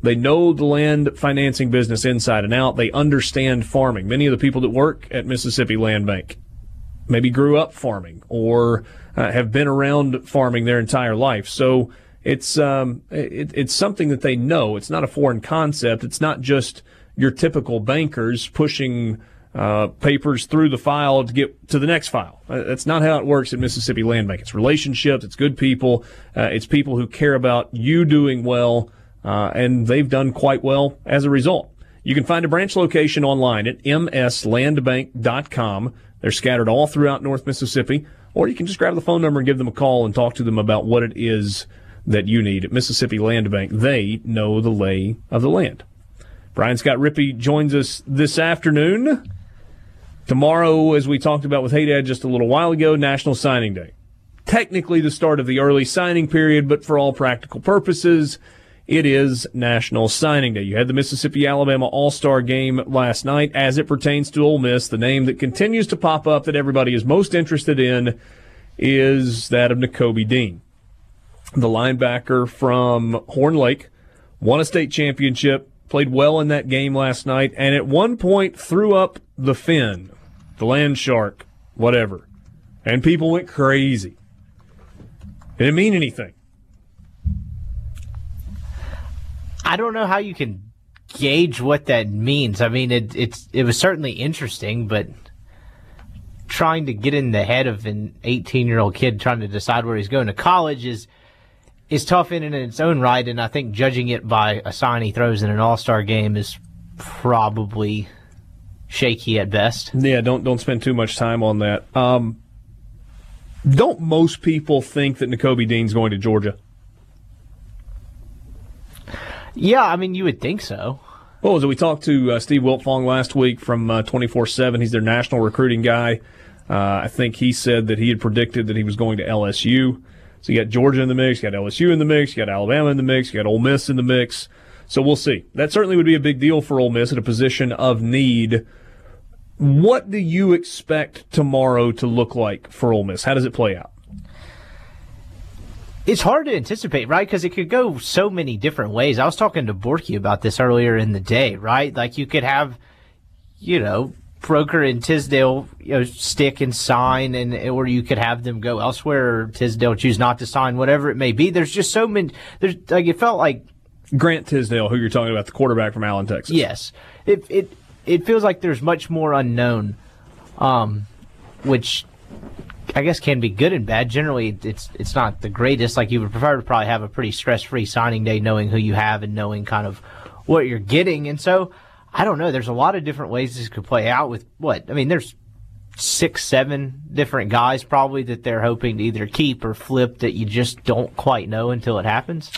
They know the land financing business inside and out. They understand farming. Many of the people that work at Mississippi Land Bank maybe grew up farming or uh, have been around farming their entire life. So it's um, it, it's something that they know. It's not a foreign concept. It's not just your typical bankers pushing uh, papers through the file to get to the next file. Uh, that's not how it works at Mississippi Land Bank. It's relationships. It's good people. Uh, it's people who care about you doing well uh, and they've done quite well as a result. You can find a branch location online at mslandbank.com. They're scattered all throughout North Mississippi, or you can just grab the phone number and give them a call and talk to them about what it is that you need at Mississippi Land Bank. They know the lay of the land. Brian Scott Rippey joins us this afternoon. Tomorrow, as we talked about with Haydad just a little while ago, National Signing Day. Technically the start of the early signing period, but for all practical purposes, it is National Signing Day. You had the Mississippi Alabama All Star game last night. As it pertains to Ole Miss, the name that continues to pop up that everybody is most interested in is that of Nakobe Dean, the linebacker from Horn Lake, won a state championship, played well in that game last night, and at one point threw up the fin, the land shark, whatever, and people went crazy. It didn't mean anything. I don't know how you can gauge what that means. I mean, it, it's it was certainly interesting, but trying to get in the head of an 18 year old kid trying to decide where he's going to college is is tough in and in its own right. And I think judging it by a sign he throws in an All Star game is probably shaky at best. Yeah, don't don't spend too much time on that. Um, don't most people think that Nakobe Dean's going to Georgia? Yeah, I mean, you would think so. Was it? We talked to uh, Steve Wiltfong last week from uh, 24 7. He's their national recruiting guy. Uh, I think he said that he had predicted that he was going to LSU. So you got Georgia in the mix, you got LSU in the mix, you got Alabama in the mix, you got Ole Miss in the mix. So we'll see. That certainly would be a big deal for Ole Miss at a position of need. What do you expect tomorrow to look like for Ole Miss? How does it play out? It's hard to anticipate, right? Because it could go so many different ways. I was talking to Borky about this earlier in the day, right? Like you could have, you know, Broeker and Tisdale you know, stick and sign, and or you could have them go elsewhere, or Tisdale choose not to sign, whatever it may be. There's just so many. There's like it felt like Grant Tisdale, who you're talking about, the quarterback from Allen, Texas. Yes, it it it feels like there's much more unknown, um, which I guess can be good and bad. Generally, it's it's not the greatest. Like you would prefer to probably have a pretty stress free signing day, knowing who you have and knowing kind of what you're getting. And so I don't know. There's a lot of different ways this could play out. With what I mean, there's six, seven different guys probably that they're hoping to either keep or flip that you just don't quite know until it happens.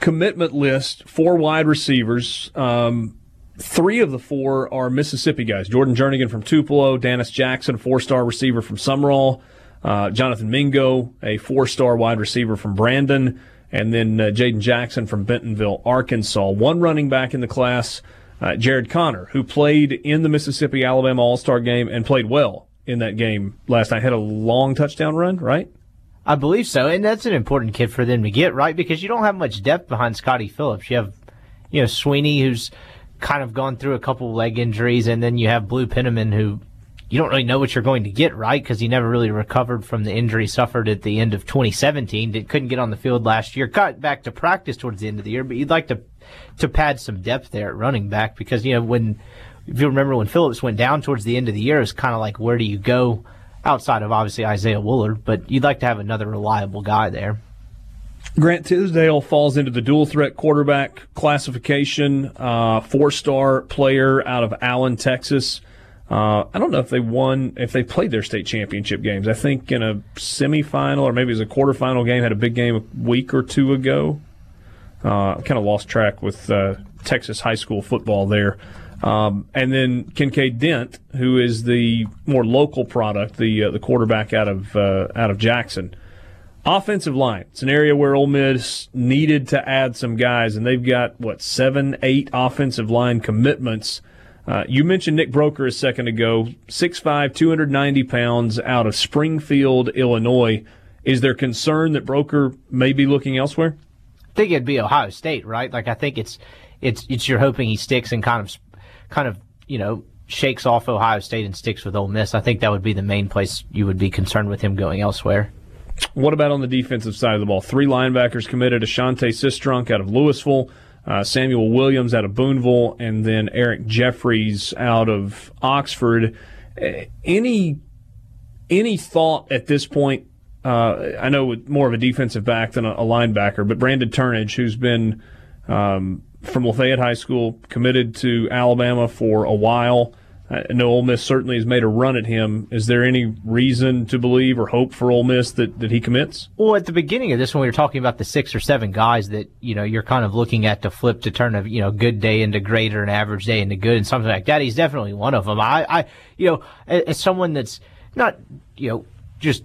Commitment list: four wide receivers. Um, three of the four are Mississippi guys. Jordan Jernigan from Tupelo, Dannis Jackson, four-star receiver from Sumrall, uh, Jonathan Mingo, a four-star wide receiver from Brandon, and then uh, Jaden Jackson from Bentonville, Arkansas. One running back in the class uh, Jared Connor, who played in the Mississippi Alabama All Star game and played well in that game last night, had a long touchdown run, right? I believe so, and that's an important kid for them to get, right? Because you don't have much depth behind Scotty Phillips. You have, you know, Swinney, who's kind of gone through a couple leg injuries, and then you have Blue Pennamon, who you don't really know what you're going to get, right? Because he never really recovered from the injury suffered at the end of 2017. Did, couldn't get on the field last year. Got back to practice towards the end of the year, but you'd like to to pad some depth there at running back because you know when if you remember when Phillips went down towards the end of the year, it's kind of like where do you go outside of obviously Isaiah Woullard, but you'd like to have another reliable guy there. Grant Tisdale falls into the dual threat quarterback classification, uh, four star player out of Allen, Texas. Uh, I don't know if they won, if they played their state championship games. I think in a semifinal or maybe it was a quarterfinal game, had a big game a week or two ago. Uh, kind of lost track with uh, Texas high school football there. Um, and then Kinkead Dent, who is the more local product, the uh, the quarterback out of uh, out of Jackson. Offensive line. It's an area where Ole Miss needed to add some guys, and they've got what seven, eight offensive line commitments. Uh, you mentioned Nick Broeker a second ago, 6'5", 290 pounds, out of Springfield, Illinois. Is there concern that Broeker may be looking elsewhere? Think it'd be Ohio State, right? Like I think it's it's it's you're hoping he sticks and kind of kind of you know shakes off Ohio State and sticks with Ole Miss. I think that would be the main place you would be concerned with him going elsewhere. What about on the defensive side of the ball? Three linebackers committed: Ashanti Cistrunk out of Louisville, uh, Samuel Williams out of Boonville, and then Eric Jeffries out of Oxford. Uh, any any thought at this point? Uh, I know more of a defensive back than a, a linebacker, but Brandon Turnage, who's been um, from Lafayette High School, committed to Alabama for a while. I know Ole Miss certainly has made a run at him. Is there any reason to believe or hope for Ole Miss that, that he commits? Well, at the beginning of this, when we were talking about the six or seven guys that you know you're kind of looking at to flip to turn a you know good day into great or an average day into good and something like that, he's definitely one of them. I, I you know, as someone that's not you know just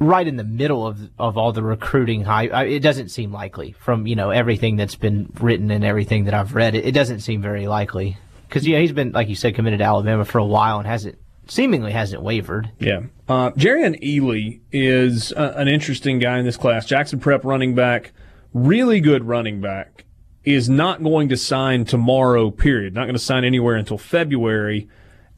right in the middle of of all the recruiting hype. It doesn't seem likely from you know everything that's been written and everything that I've read. It, it doesn't seem very likely because yeah, he's been like you said committed to Alabama for a while and hasn't seemingly hasn't wavered. Yeah, uh, Jerrion Ealy is uh, an interesting guy in this class. Jackson Prep running back, really good running back, is not going to sign tomorrow. Period. Not going to sign anywhere until February,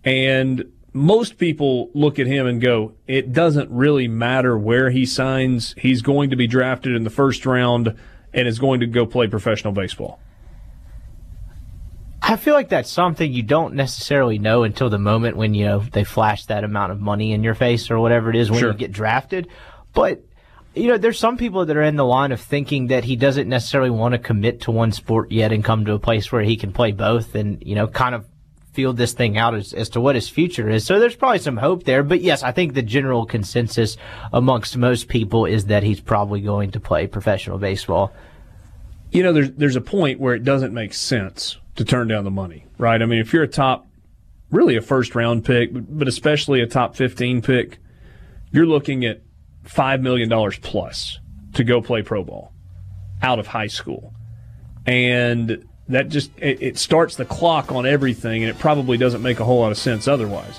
and most people look at him and go, it doesn't really matter where he signs. He's going to be drafted in the first round and is going to go play professional baseball. I feel like that's something you don't necessarily know until the moment when you know they flash that amount of money in your face or whatever it is when sure. you get drafted. But you know, there's some people that are in the line of thinking that he doesn't necessarily want to commit to one sport yet and come to a place where he can play both and, you know, kind of feel this thing out as, as to what his future is. So there's probably some hope there. But yes, I think the general consensus amongst most people is that he's probably going to play professional baseball. you know, there's there's a point where it doesn't make sense to turn down the money, right? I mean, if you're a top, really a first round pick, but especially a top 15 pick, you're looking at five million dollars plus to go play pro ball out of high school, and that just it, it starts the clock on everything, and it probably doesn't make a whole lot of sense otherwise.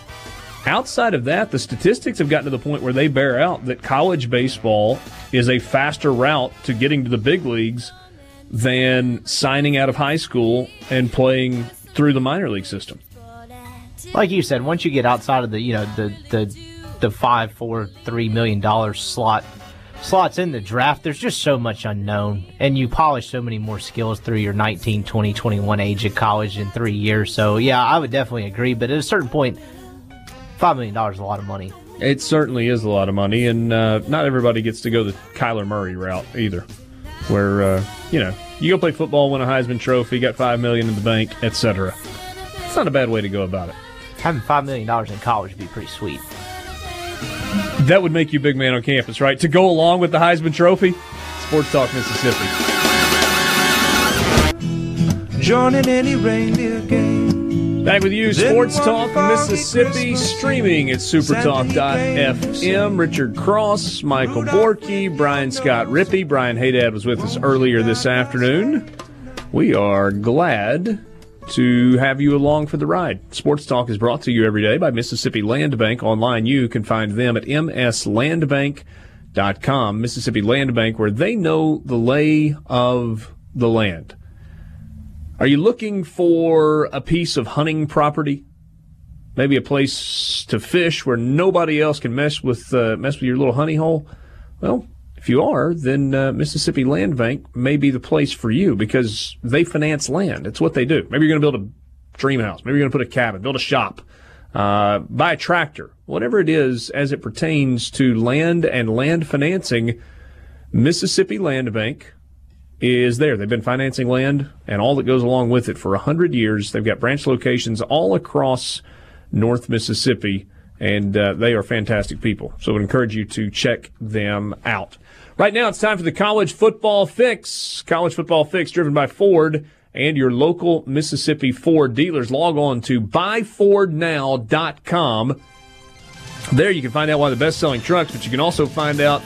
Outside of that, the statistics have gotten to the point where they bear out that college baseball is a faster route to getting to the big leagues than signing out of high school and playing through the minor league system. Like you said, once you get outside of the you know the the the five, four, three million dollar slot slots in the draft, there's just so much unknown, and you polish so many more skills through your 19, 20, 21 age of college in three years. So yeah, I would definitely agree. But at a certain point, five million dollars is a lot of money. It certainly is a lot of money, and uh, not everybody gets to go the Kyler Murray route either, where uh, you know you go play football, win a Heisman Trophy, got 5 million in the bank, etc. It's not a bad way to go about it. Having five million dollars in college would be pretty sweet. That would make you big man on campus, right? To go along with the Heisman Trophy, Sports Talk Mississippi. Joining any reindeer game. Back with you, Sports Talk Mississippi, streaming at supertalk.fm. Richard Cross, Michael Borky, Brian Scott Rippey. Brian Haydad was with us earlier this afternoon. We are glad to have you along for the ride. Sports Talk is brought to you every day by Mississippi Land Bank. Online, you can find them at mslandbank.com. Mississippi Land Bank, where they know the lay of the land. Are you looking for a piece of hunting property? Maybe a place to fish where nobody else can mess with uh, mess with your little honey hole? Well, if you are, then uh, Mississippi Land Bank may be the place for you because they finance land. It's what they do. Maybe you're going to build a dream house. Maybe you're going to put a cabin, build a shop, uh, buy a tractor, whatever it is as it pertains to land and land financing. Mississippi Land Bank is there. They've been financing land and all that goes along with it for 100 years. They've got branch locations all across North Mississippi, and uh, they are fantastic people. So I would encourage you to check them out. Right now, it's time for the College Football Fix. College Football Fix driven by Ford and your local Mississippi Ford dealers. Log on to buyfordnow.com. There you can find out why the best selling trucks, but you can also find out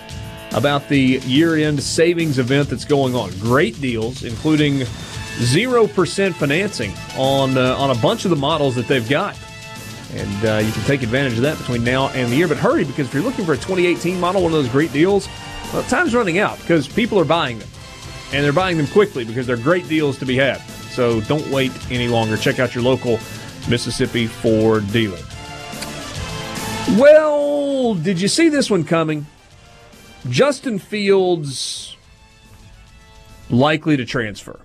about the year end savings event that's going on. Great deals, including 0% financing on, uh, on a bunch of the models that they've got. And uh, you can take advantage of that between now and the year. But hurry, because if you're looking for a 2018 model, one of those great deals, well, time's running out because people are buying them. And they're buying them quickly because they're great deals to be had. So don't wait any longer. Check out your local Mississippi Ford dealer. Well, did you see this one coming? Justin Fields likely to transfer.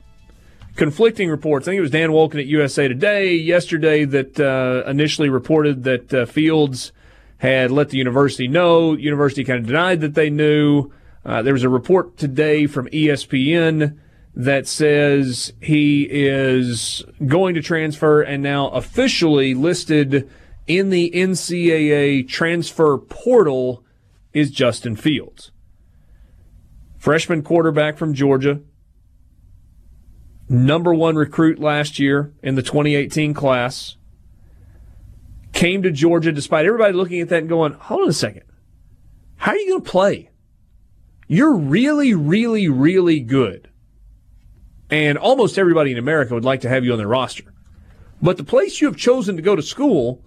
Conflicting reports. I think it was Dan Wolken at USA Today yesterday that uh, initially reported that uh, Fields had let the university know. University kind of denied that they knew. Uh, there was a report today from ESPN that says he is going to transfer and now officially listed in the NCAA transfer portal is Justin Fields. Freshman quarterback from Georgia. Number one recruit last year in the 2018 class. Came to Georgia despite everybody looking at that and going, hold on a second. How are you going to play? You're really, really, really good. And almost everybody in America would like to have you on their roster. But the place you have chosen to go to school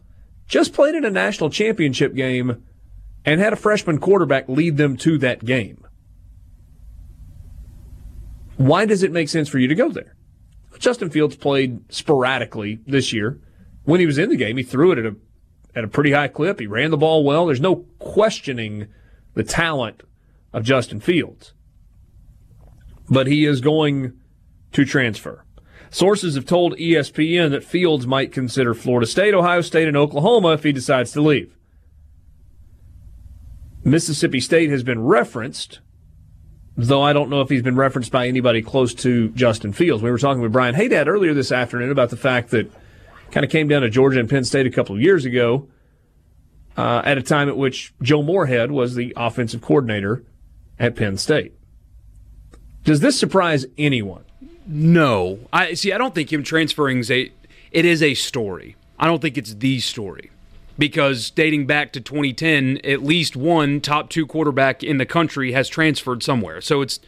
just played in a national championship game and had a freshman quarterback lead them to that game. Why does it make sense for you to go there? Justin Fields played sporadically this year. When he was in the game, he threw it at a at a pretty high clip. He ran the ball well. There's no questioning the talent of Justin Fields. But he is going to transfer. Sources have told ESPN that Fields might consider Florida State, Ohio State, and Oklahoma if he decides to leave. Mississippi State has been referenced, though I don't know if he's been referenced by anybody close to Justin Fields. We were talking with Brian Haydad earlier this afternoon about the fact that kind of came down to Georgia and Penn State a couple of years ago uh, at a time at which Joe Moorhead was the offensive coordinator at Penn State. Does this surprise anyone? No, I see. I don't think him transferring is a. It is a story. I don't think it's the story because dating back to 2010, at least one top two quarterback in the country has transferred somewhere. So it's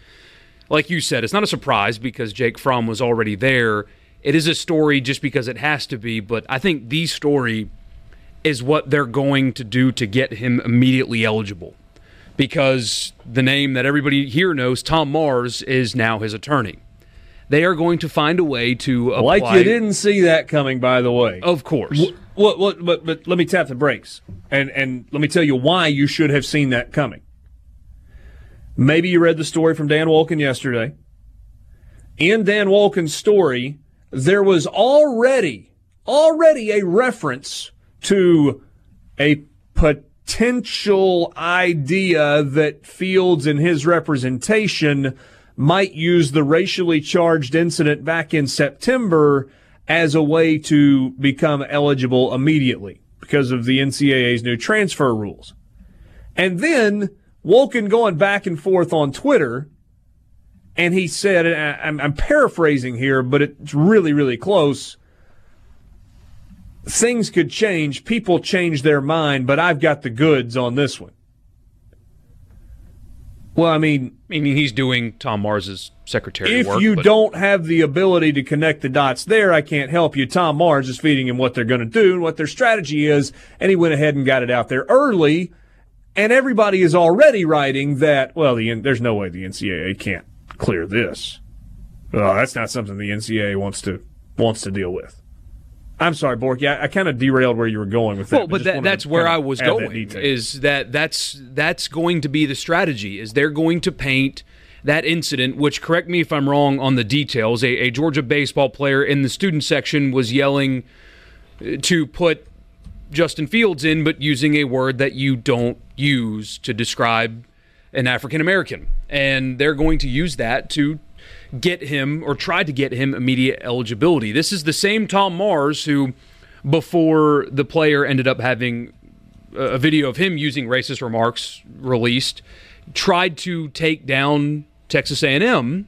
like you said, it's not a surprise because Jake Fromm was already there. It is a story just because it has to be, but I think the story is what they're going to do to get him immediately eligible. Because the name that everybody here knows, Tom Mars, is now his attorney. They are going to find a way to apply. Like you didn't see that coming, by the way. Of course. What, what, but, but let me tap the brakes and, and let me tell you why you should have seen that coming. Maybe you read the story from Dan Wolken yesterday. In Dan Wolken's story, there was already, already a reference to a potential idea that Fields and his representation might use the racially charged incident back in September as a way to become eligible immediately because of the NCAA's new transfer rules. And then Wolken going back and forth on Twitter, and he said, and I'm, paraphrasing here, but it's really, really close. Things could change. People change their mind, but I've got the goods on this one. Well, I mean, I mean, he's doing Tom Mars's secretary if work. you but- don't have the ability to connect the dots there, I can't help you. Tom Mars is feeding him what they're going to do and what their strategy is, and he went ahead and got it out there early. And everybody is already writing that. Well, the, there's no way the NCAA can't clear this. Well, that's not something the NCAA wants to wants to deal with. I'm sorry, Bork. Yeah, I, kind of derailed where you were going with that. Well, but just that, that's where I was going. detail. Is that that's that's going to be the strategy? Is they're going to paint that incident? Which correct me if I'm wrong on the details. A, a Georgia baseball player in the student section was yelling uh, to put Justin Fields in, but using a word that you don't use to describe an African American, and they're going to use that to get him or try to get him immediate eligibility. This is the same Tom Mars who, before the player ended up having a video of him using racist remarks released, tried to take down Texas A&M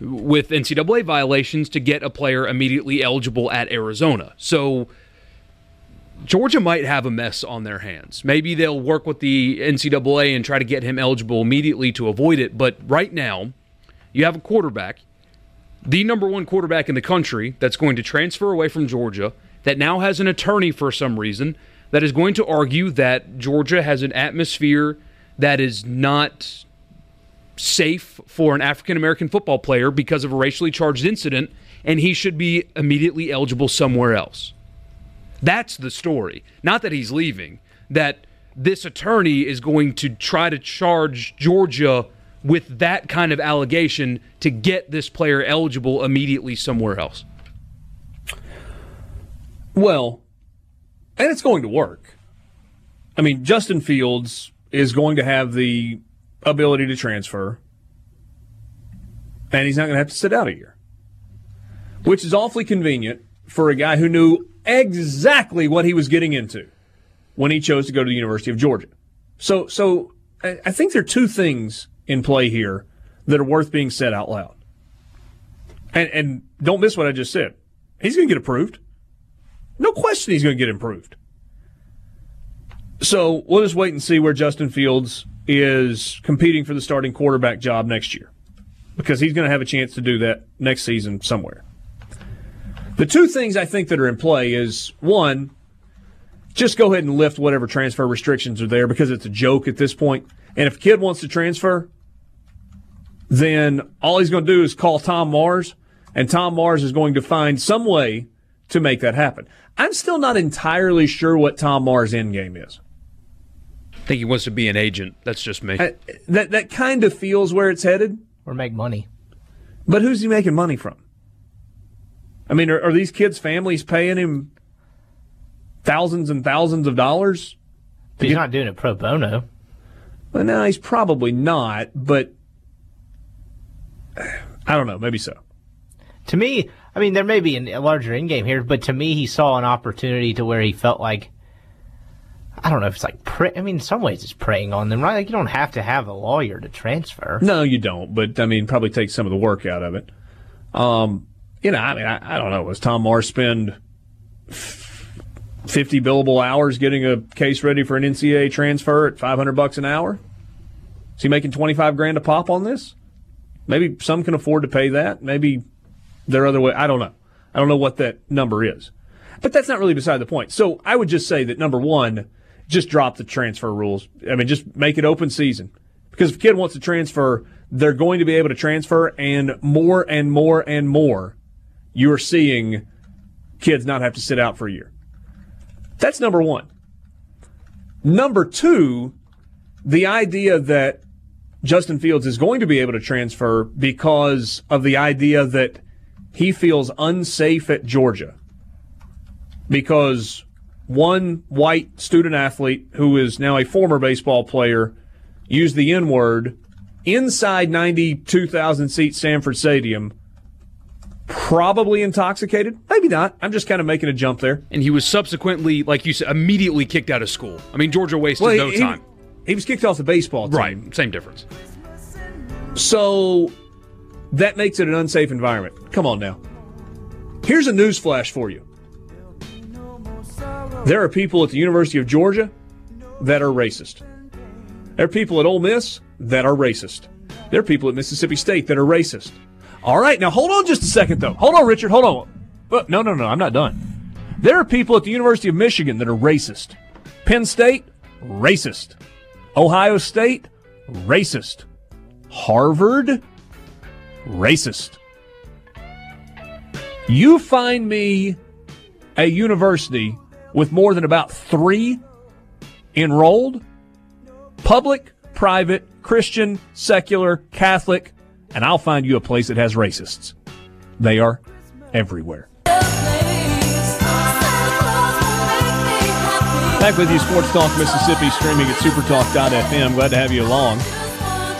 with NCAA violations to get a player immediately eligible at Arizona. So Georgia might have a mess on their hands. Maybe they'll work with the NCAA and try to get him eligible immediately to avoid it. But right now, you have a quarterback, the number one quarterback in the country, that's going to transfer away from Georgia, that now has an attorney for some reason, that is going to argue that Georgia has an atmosphere that is not safe for an African American football player because of a racially charged incident, and he should be immediately eligible somewhere else. That's the story. Not that he's leaving, that this attorney is going to try to charge Georgia with that kind of allegation to get this player eligible immediately somewhere else. Well, and it's going to work. I mean, Justin Fields is going to have the ability to transfer, and he's not going to have to sit out a year, which is awfully convenient for a guy who knew exactly what he was getting into when he chose to go to the University of Georgia. So, so I think there are two things in play here that are worth being said out loud. And, and don't miss what I just said. He's going to get approved. No question he's going to get improved. So we'll just wait and see where Justin Fields is competing for the starting quarterback job next year because he's going to have a chance to do that next season somewhere. The two things I think that are in play is one, just go ahead and lift whatever transfer restrictions are there because it's a joke at this point. And if a kid wants to transfer, then all he's going to do is call Tom Mars, and Tom Mars is going to find some way to make that happen. I'm still not entirely sure what Tom Mars' end game is. I think he wants to be an agent. That's just me. I- that that kind of feels where it's headed. Or make money. But who's he making money from? I mean, are, are these kids' families paying him thousands and thousands of dollars? But he's not doing it pro bono. Well, no, he's probably not. But I don't know. Maybe so. To me, I mean, there may be a larger in game here, but to me, he saw an opportunity to where he felt like I don't know if it's like pre- I mean, in some ways it's preying on them, right? Like you don't have to have a lawyer to transfer. No, you don't. But I mean, probably take some of the work out of it. Um, you know, I mean, I, I don't know. Was Tom Mars spend fifty billable hours getting a case ready for an NCAA transfer at five hundred bucks an hour? Is he making twenty five grand a pop on this? Maybe some can afford to pay that. Maybe there are other way. I don't know. I don't know what that number is. But that's not really beside the point. So I would just say that number one, just drop the transfer rules. I mean, just make it open season. Because if a kid wants to transfer, they're going to be able to transfer, and more and more and more, you're seeing kids not have to sit out for a year. That's number one. Number two, the idea that Justin Fields is going to be able to transfer because of the idea that he feels unsafe at Georgia because one white student athlete who is now a former baseball player used the N word inside 92,000 seat Sanford Stadium. Probably intoxicated. Maybe not. I'm just kind of making a jump there. And he was subsequently, like you said, immediately kicked out of school. I mean, Georgia wasted well, no he, time. He was kicked off the baseball team. Right. Same difference. So that makes it an unsafe environment. Come on now. Here's a news flash for you. There are people at the University of Georgia that are racist. There are people at Ole Miss that are racist. There are people at Mississippi State that are racist. All right, now hold on just a second, though. Hold on, Richard. Hold on. Uh, no, no, no, I'm not done. There are people at the University of Michigan that are racist. Penn State, racist. Ohio State, racist. Harvard, racist. You find me a university with more than about three enrolled public, private, Christian, secular, Catholic, and I'll find you a place that has racists. They are everywhere. Back with you, Sports Talk Mississippi, streaming at supertalk.fm. Glad to have you along.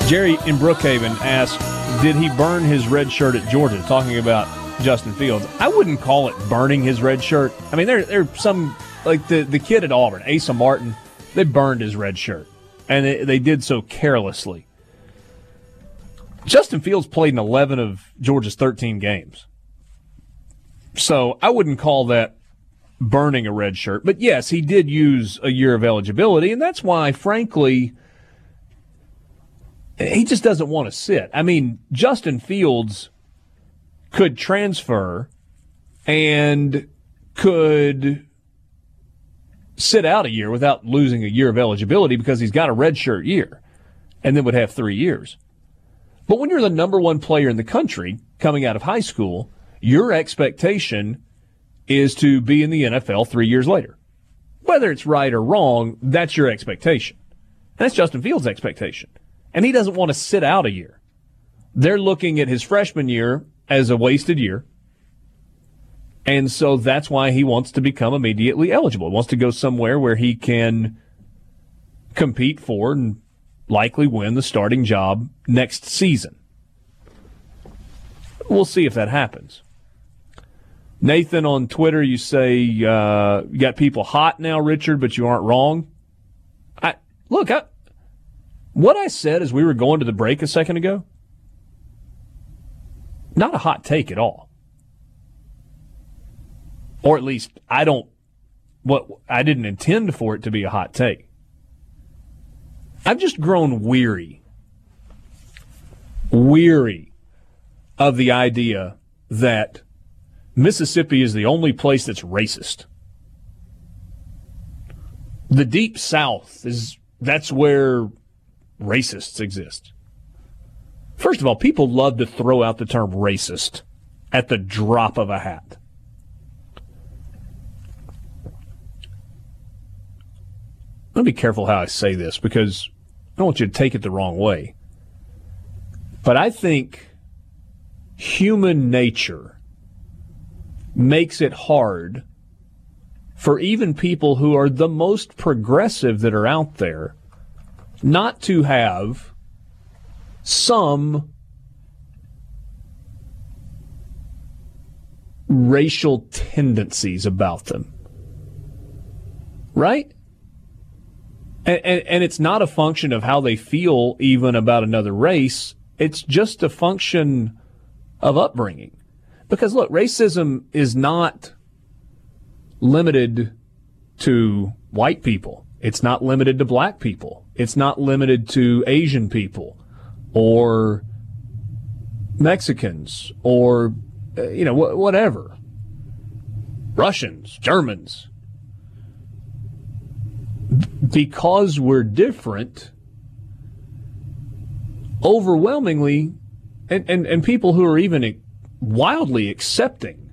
Jerry in Brookhaven asked, Did he burn his red shirt at Georgia? Talking about Justin Fields. I wouldn't call it burning his red shirt. I mean, there, there are some, like the, the kid at Auburn, Asa Martin, they burned his red shirt. And they, they did so carelessly. Justin Fields played in 11 of Georgia's 13 games. So I wouldn't call that burning a red shirt. But yes, he did use a year of eligibility. And that's why, frankly, he just doesn't want to sit. I mean, Justin Fields could transfer and could sit out a year without losing a year of eligibility because he's got a red shirt year and then would have three years. But when you're the number one player in the country coming out of high school, your expectation is to be in the NFL three years later. Whether it's right or wrong, that's your expectation. That's Justin Fields' expectation. And he doesn't want to sit out a year. They're looking at his freshman year as a wasted year. And so that's why he wants to become immediately eligible. He wants to go somewhere where he can compete for and likely win the starting job next season. We'll see if that happens. Nathan on Twitter, you say uh, you got people hot now, Richard, but you aren't wrong. I look, I, what I said as we were going to the break a second ago not a hot take at all. Or at least I don't what I didn't intend for it to be a hot take. I've just grown weary weary of the idea that Mississippi is the only place that's racist. The deep south is that's where racists exist. First of all, people love to throw out the term racist at the drop of a hat. Me be careful how I say this because I don't want you to take it the wrong way. But I think human nature makes it hard for even people who are the most progressive that are out there not to have some racial tendencies about them. Right? And, and, and it's not a function of how they feel even about another race. It's just a function of upbringing. Because look, racism is not limited to white people. It's not limited to black people. It's not limited to Asian people or Mexicans or, uh, you know, wh- whatever. Russians, Germans. Because we're different, overwhelmingly, and, and, and people who are even wildly accepting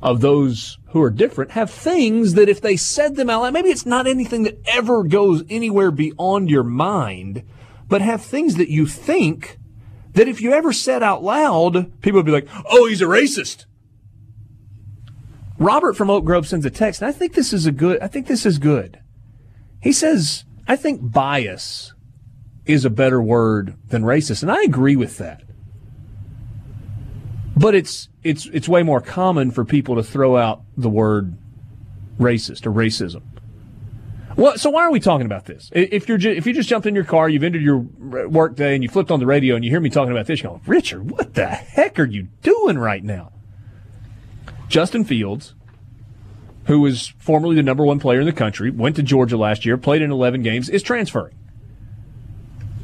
of those who are different have things that if they said them out loud, maybe it's not anything that ever goes anywhere beyond your mind, but have things that you think that if you ever said out loud, people would be like, oh, he's a racist. Robert from Oak Grove sends a text, and I think this is a good, I think this is good. He says, I think bias is a better word than racist, and I agree with that. But it's it's it's way more common for people to throw out the word racist or racism. Well, so why are we talking about this? If you're ju- if you just jumped in your car, you've ended your work day, and you flipped on the radio, and you hear me talking about this, you're going, Richard, what the heck are you doing right now? Justin Fields, who was formerly the number one player in the country, went to Georgia last year, played in 11 games, is transferring.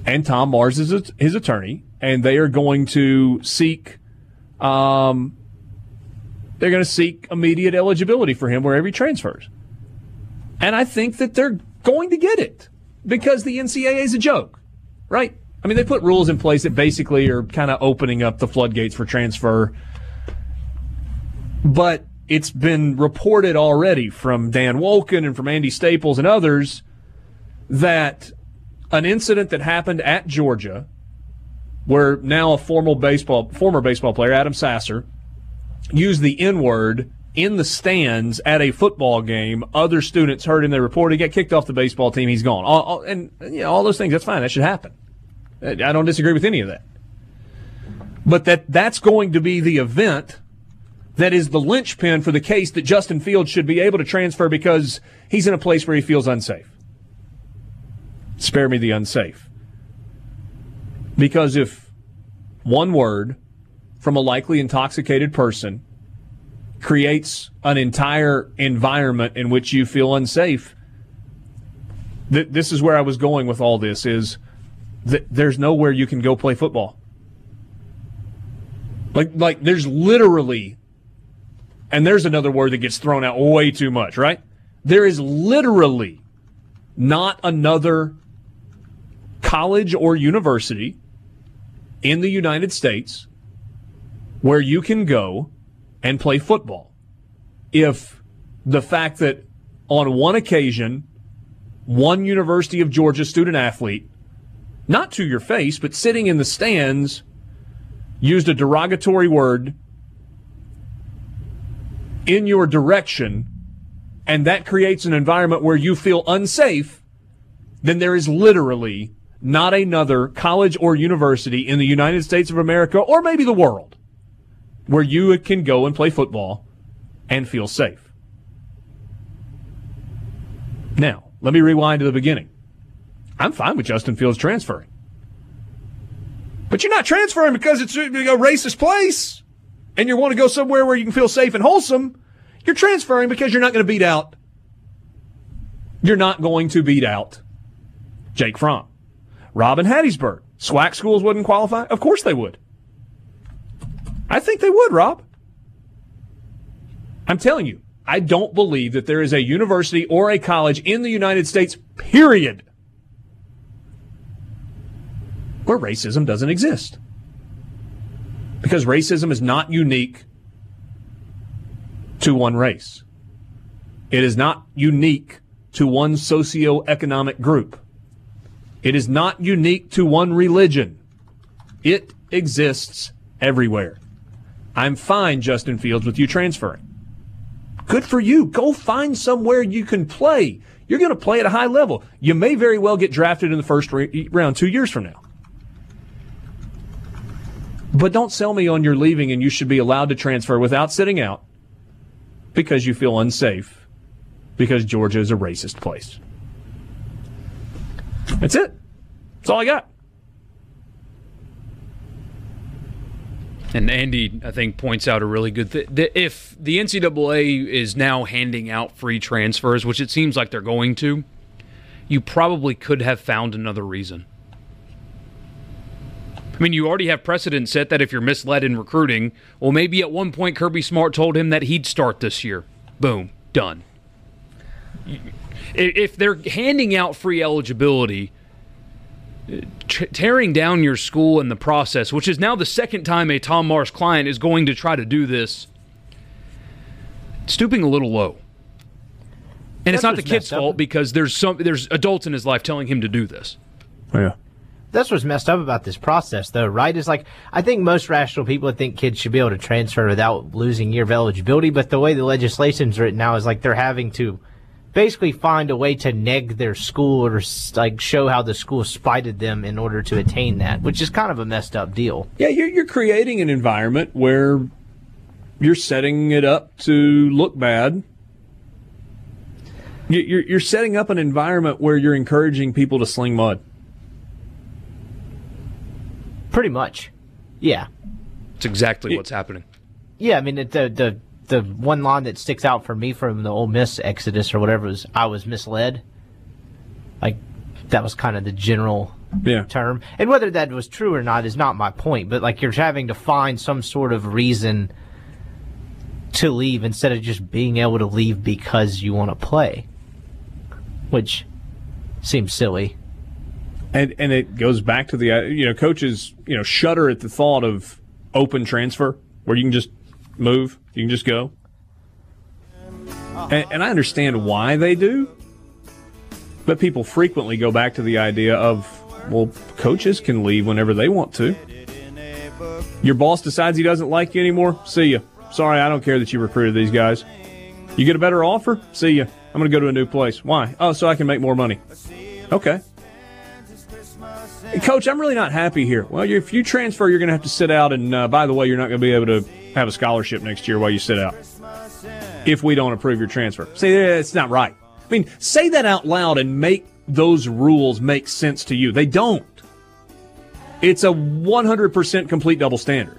And Tom Mars is his attorney, and they are going to seek um, they're going to seek immediate eligibility for him wherever he transfers. And I think that they're going to get it because the NCAA is a joke, right? I mean, they put rules in place that basically are kind of opening up the floodgates for transfer. But it's been reported already from Dan Wolken and from Andy Staples and others that an incident that happened at Georgia where now a formal baseball former baseball player Adam Sasser used the N word in the stands at a football game. Other students heard him. They reported he got kicked off the baseball team. He's gone. All, all, and you know, all those things. That's fine. That should happen. I don't disagree with any of that. But that that's going to be the event that is the linchpin for the case that Justin Fields should be able to transfer because he's in a place where he feels unsafe. Spare me the unsafe. Because if one word from a likely intoxicated person creates an entire environment in which you feel unsafe, th- this is where I was going with all this is that there's nowhere you can go play football. Like like there's literally and there's another word that gets thrown out way too much, right? There is literally not another college or university in the United States where you can go and play football if the fact that on one occasion, one University of Georgia student athlete, not to your face, but sitting in the stands, used a derogatory word in your direction, and that creates an environment where you feel unsafe, then there is literally not another college or university in the United States of America or maybe the world where you can go and play football and feel safe. Now, let me rewind to the beginning. I'm fine with Justin Fields transferring. But you're not transferring because it's a racist place and you want to go somewhere where you can feel safe and wholesome. You're transferring because you're not going to beat out. You're not going to beat out Jake Fromm. Rob in Hattiesburg. SWAC schools wouldn't qualify? Of course they would. I think they would, Rob. I'm telling you, I don't believe that there is a university or a college in the United States, period, where racism doesn't exist. Because racism is not unique to one race. It is not unique to one socioeconomic group. It is not unique to one religion. It exists everywhere. I'm fine, Justin Fields, with you transferring. Good for you. Go find somewhere you can play. You're going to play at a high level. You may very well get drafted in the first round two years from now. But don't sell me on your leaving and you should be allowed to transfer without sitting out because you feel unsafe because Georgia is a racist place. That's it. That's all I got. And Andy, I think, points out a really good thing. If the NCAA is now handing out free transfers, which it seems like they're going to, you probably could have found another reason. I mean, you already have precedent set that if you're misled in recruiting, well, maybe at one point Kirby Smart told him that he'd start this year. Boom, done. If they're handing out free eligibility, tearing down your school in the process, which is now the second time a Tom Mars client is going to try to do this, stooping a little low. And That's it's not the kid's fault because there's some there's adults in his life telling him to do this. Yeah. That's what's messed up about this process, though, right? Is like I think most rational people think kids should be able to transfer without losing year of eligibility, but the way the legislation's written now is like they're having to basically find a way to neg their school or like show how the school spited them in order to attain that, which is kind of a messed up deal. Yeah, you're, you're creating an environment where you're setting it up to look bad. You're, you're setting up an environment where you're encouraging people to sling mud. Pretty much, yeah. It's exactly what's happening. Yeah, I mean the the the one line that sticks out for me from the Ole Miss Exodus or whatever was I was misled. Like that was kind of the general yeah. term. And whether that was true or not is not my point, but like you're having to find some sort of reason to leave instead of just being able to leave because you want to play. Which seems silly. And and it goes back to the uh, you know coaches, you know, shudder at the thought of open transfer where you can just move. You can just go. And, and I understand why they do, but people frequently go back to the idea of, well, coaches can leave whenever they want to. Your boss decides he doesn't like you anymore. See you. Sorry, I don't care that you recruited these guys. You get a better offer? See you. I'm going to go to a new place. Why? Oh, so I can make more money. Okay. Hey, Coach, I'm really not happy here. Well, if you transfer, you're going to have to sit out, and uh, by the way, you're not going to be able to have a scholarship next year while you sit out if we don't approve your transfer. See, it's not right. I mean, say that out loud and make those rules make sense to you. They don't. It's a 100% complete double standard.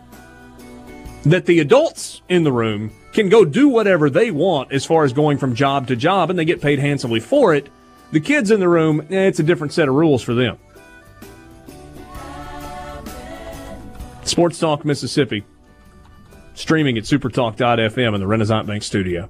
That the adults in the room can go do whatever they want as far as going from job to job and they get paid handsomely for it. The kids in the room, eh, it's a different set of rules for them. Sports Talk Mississippi, streaming at supertalk.fm in the Renaissance Bank studio.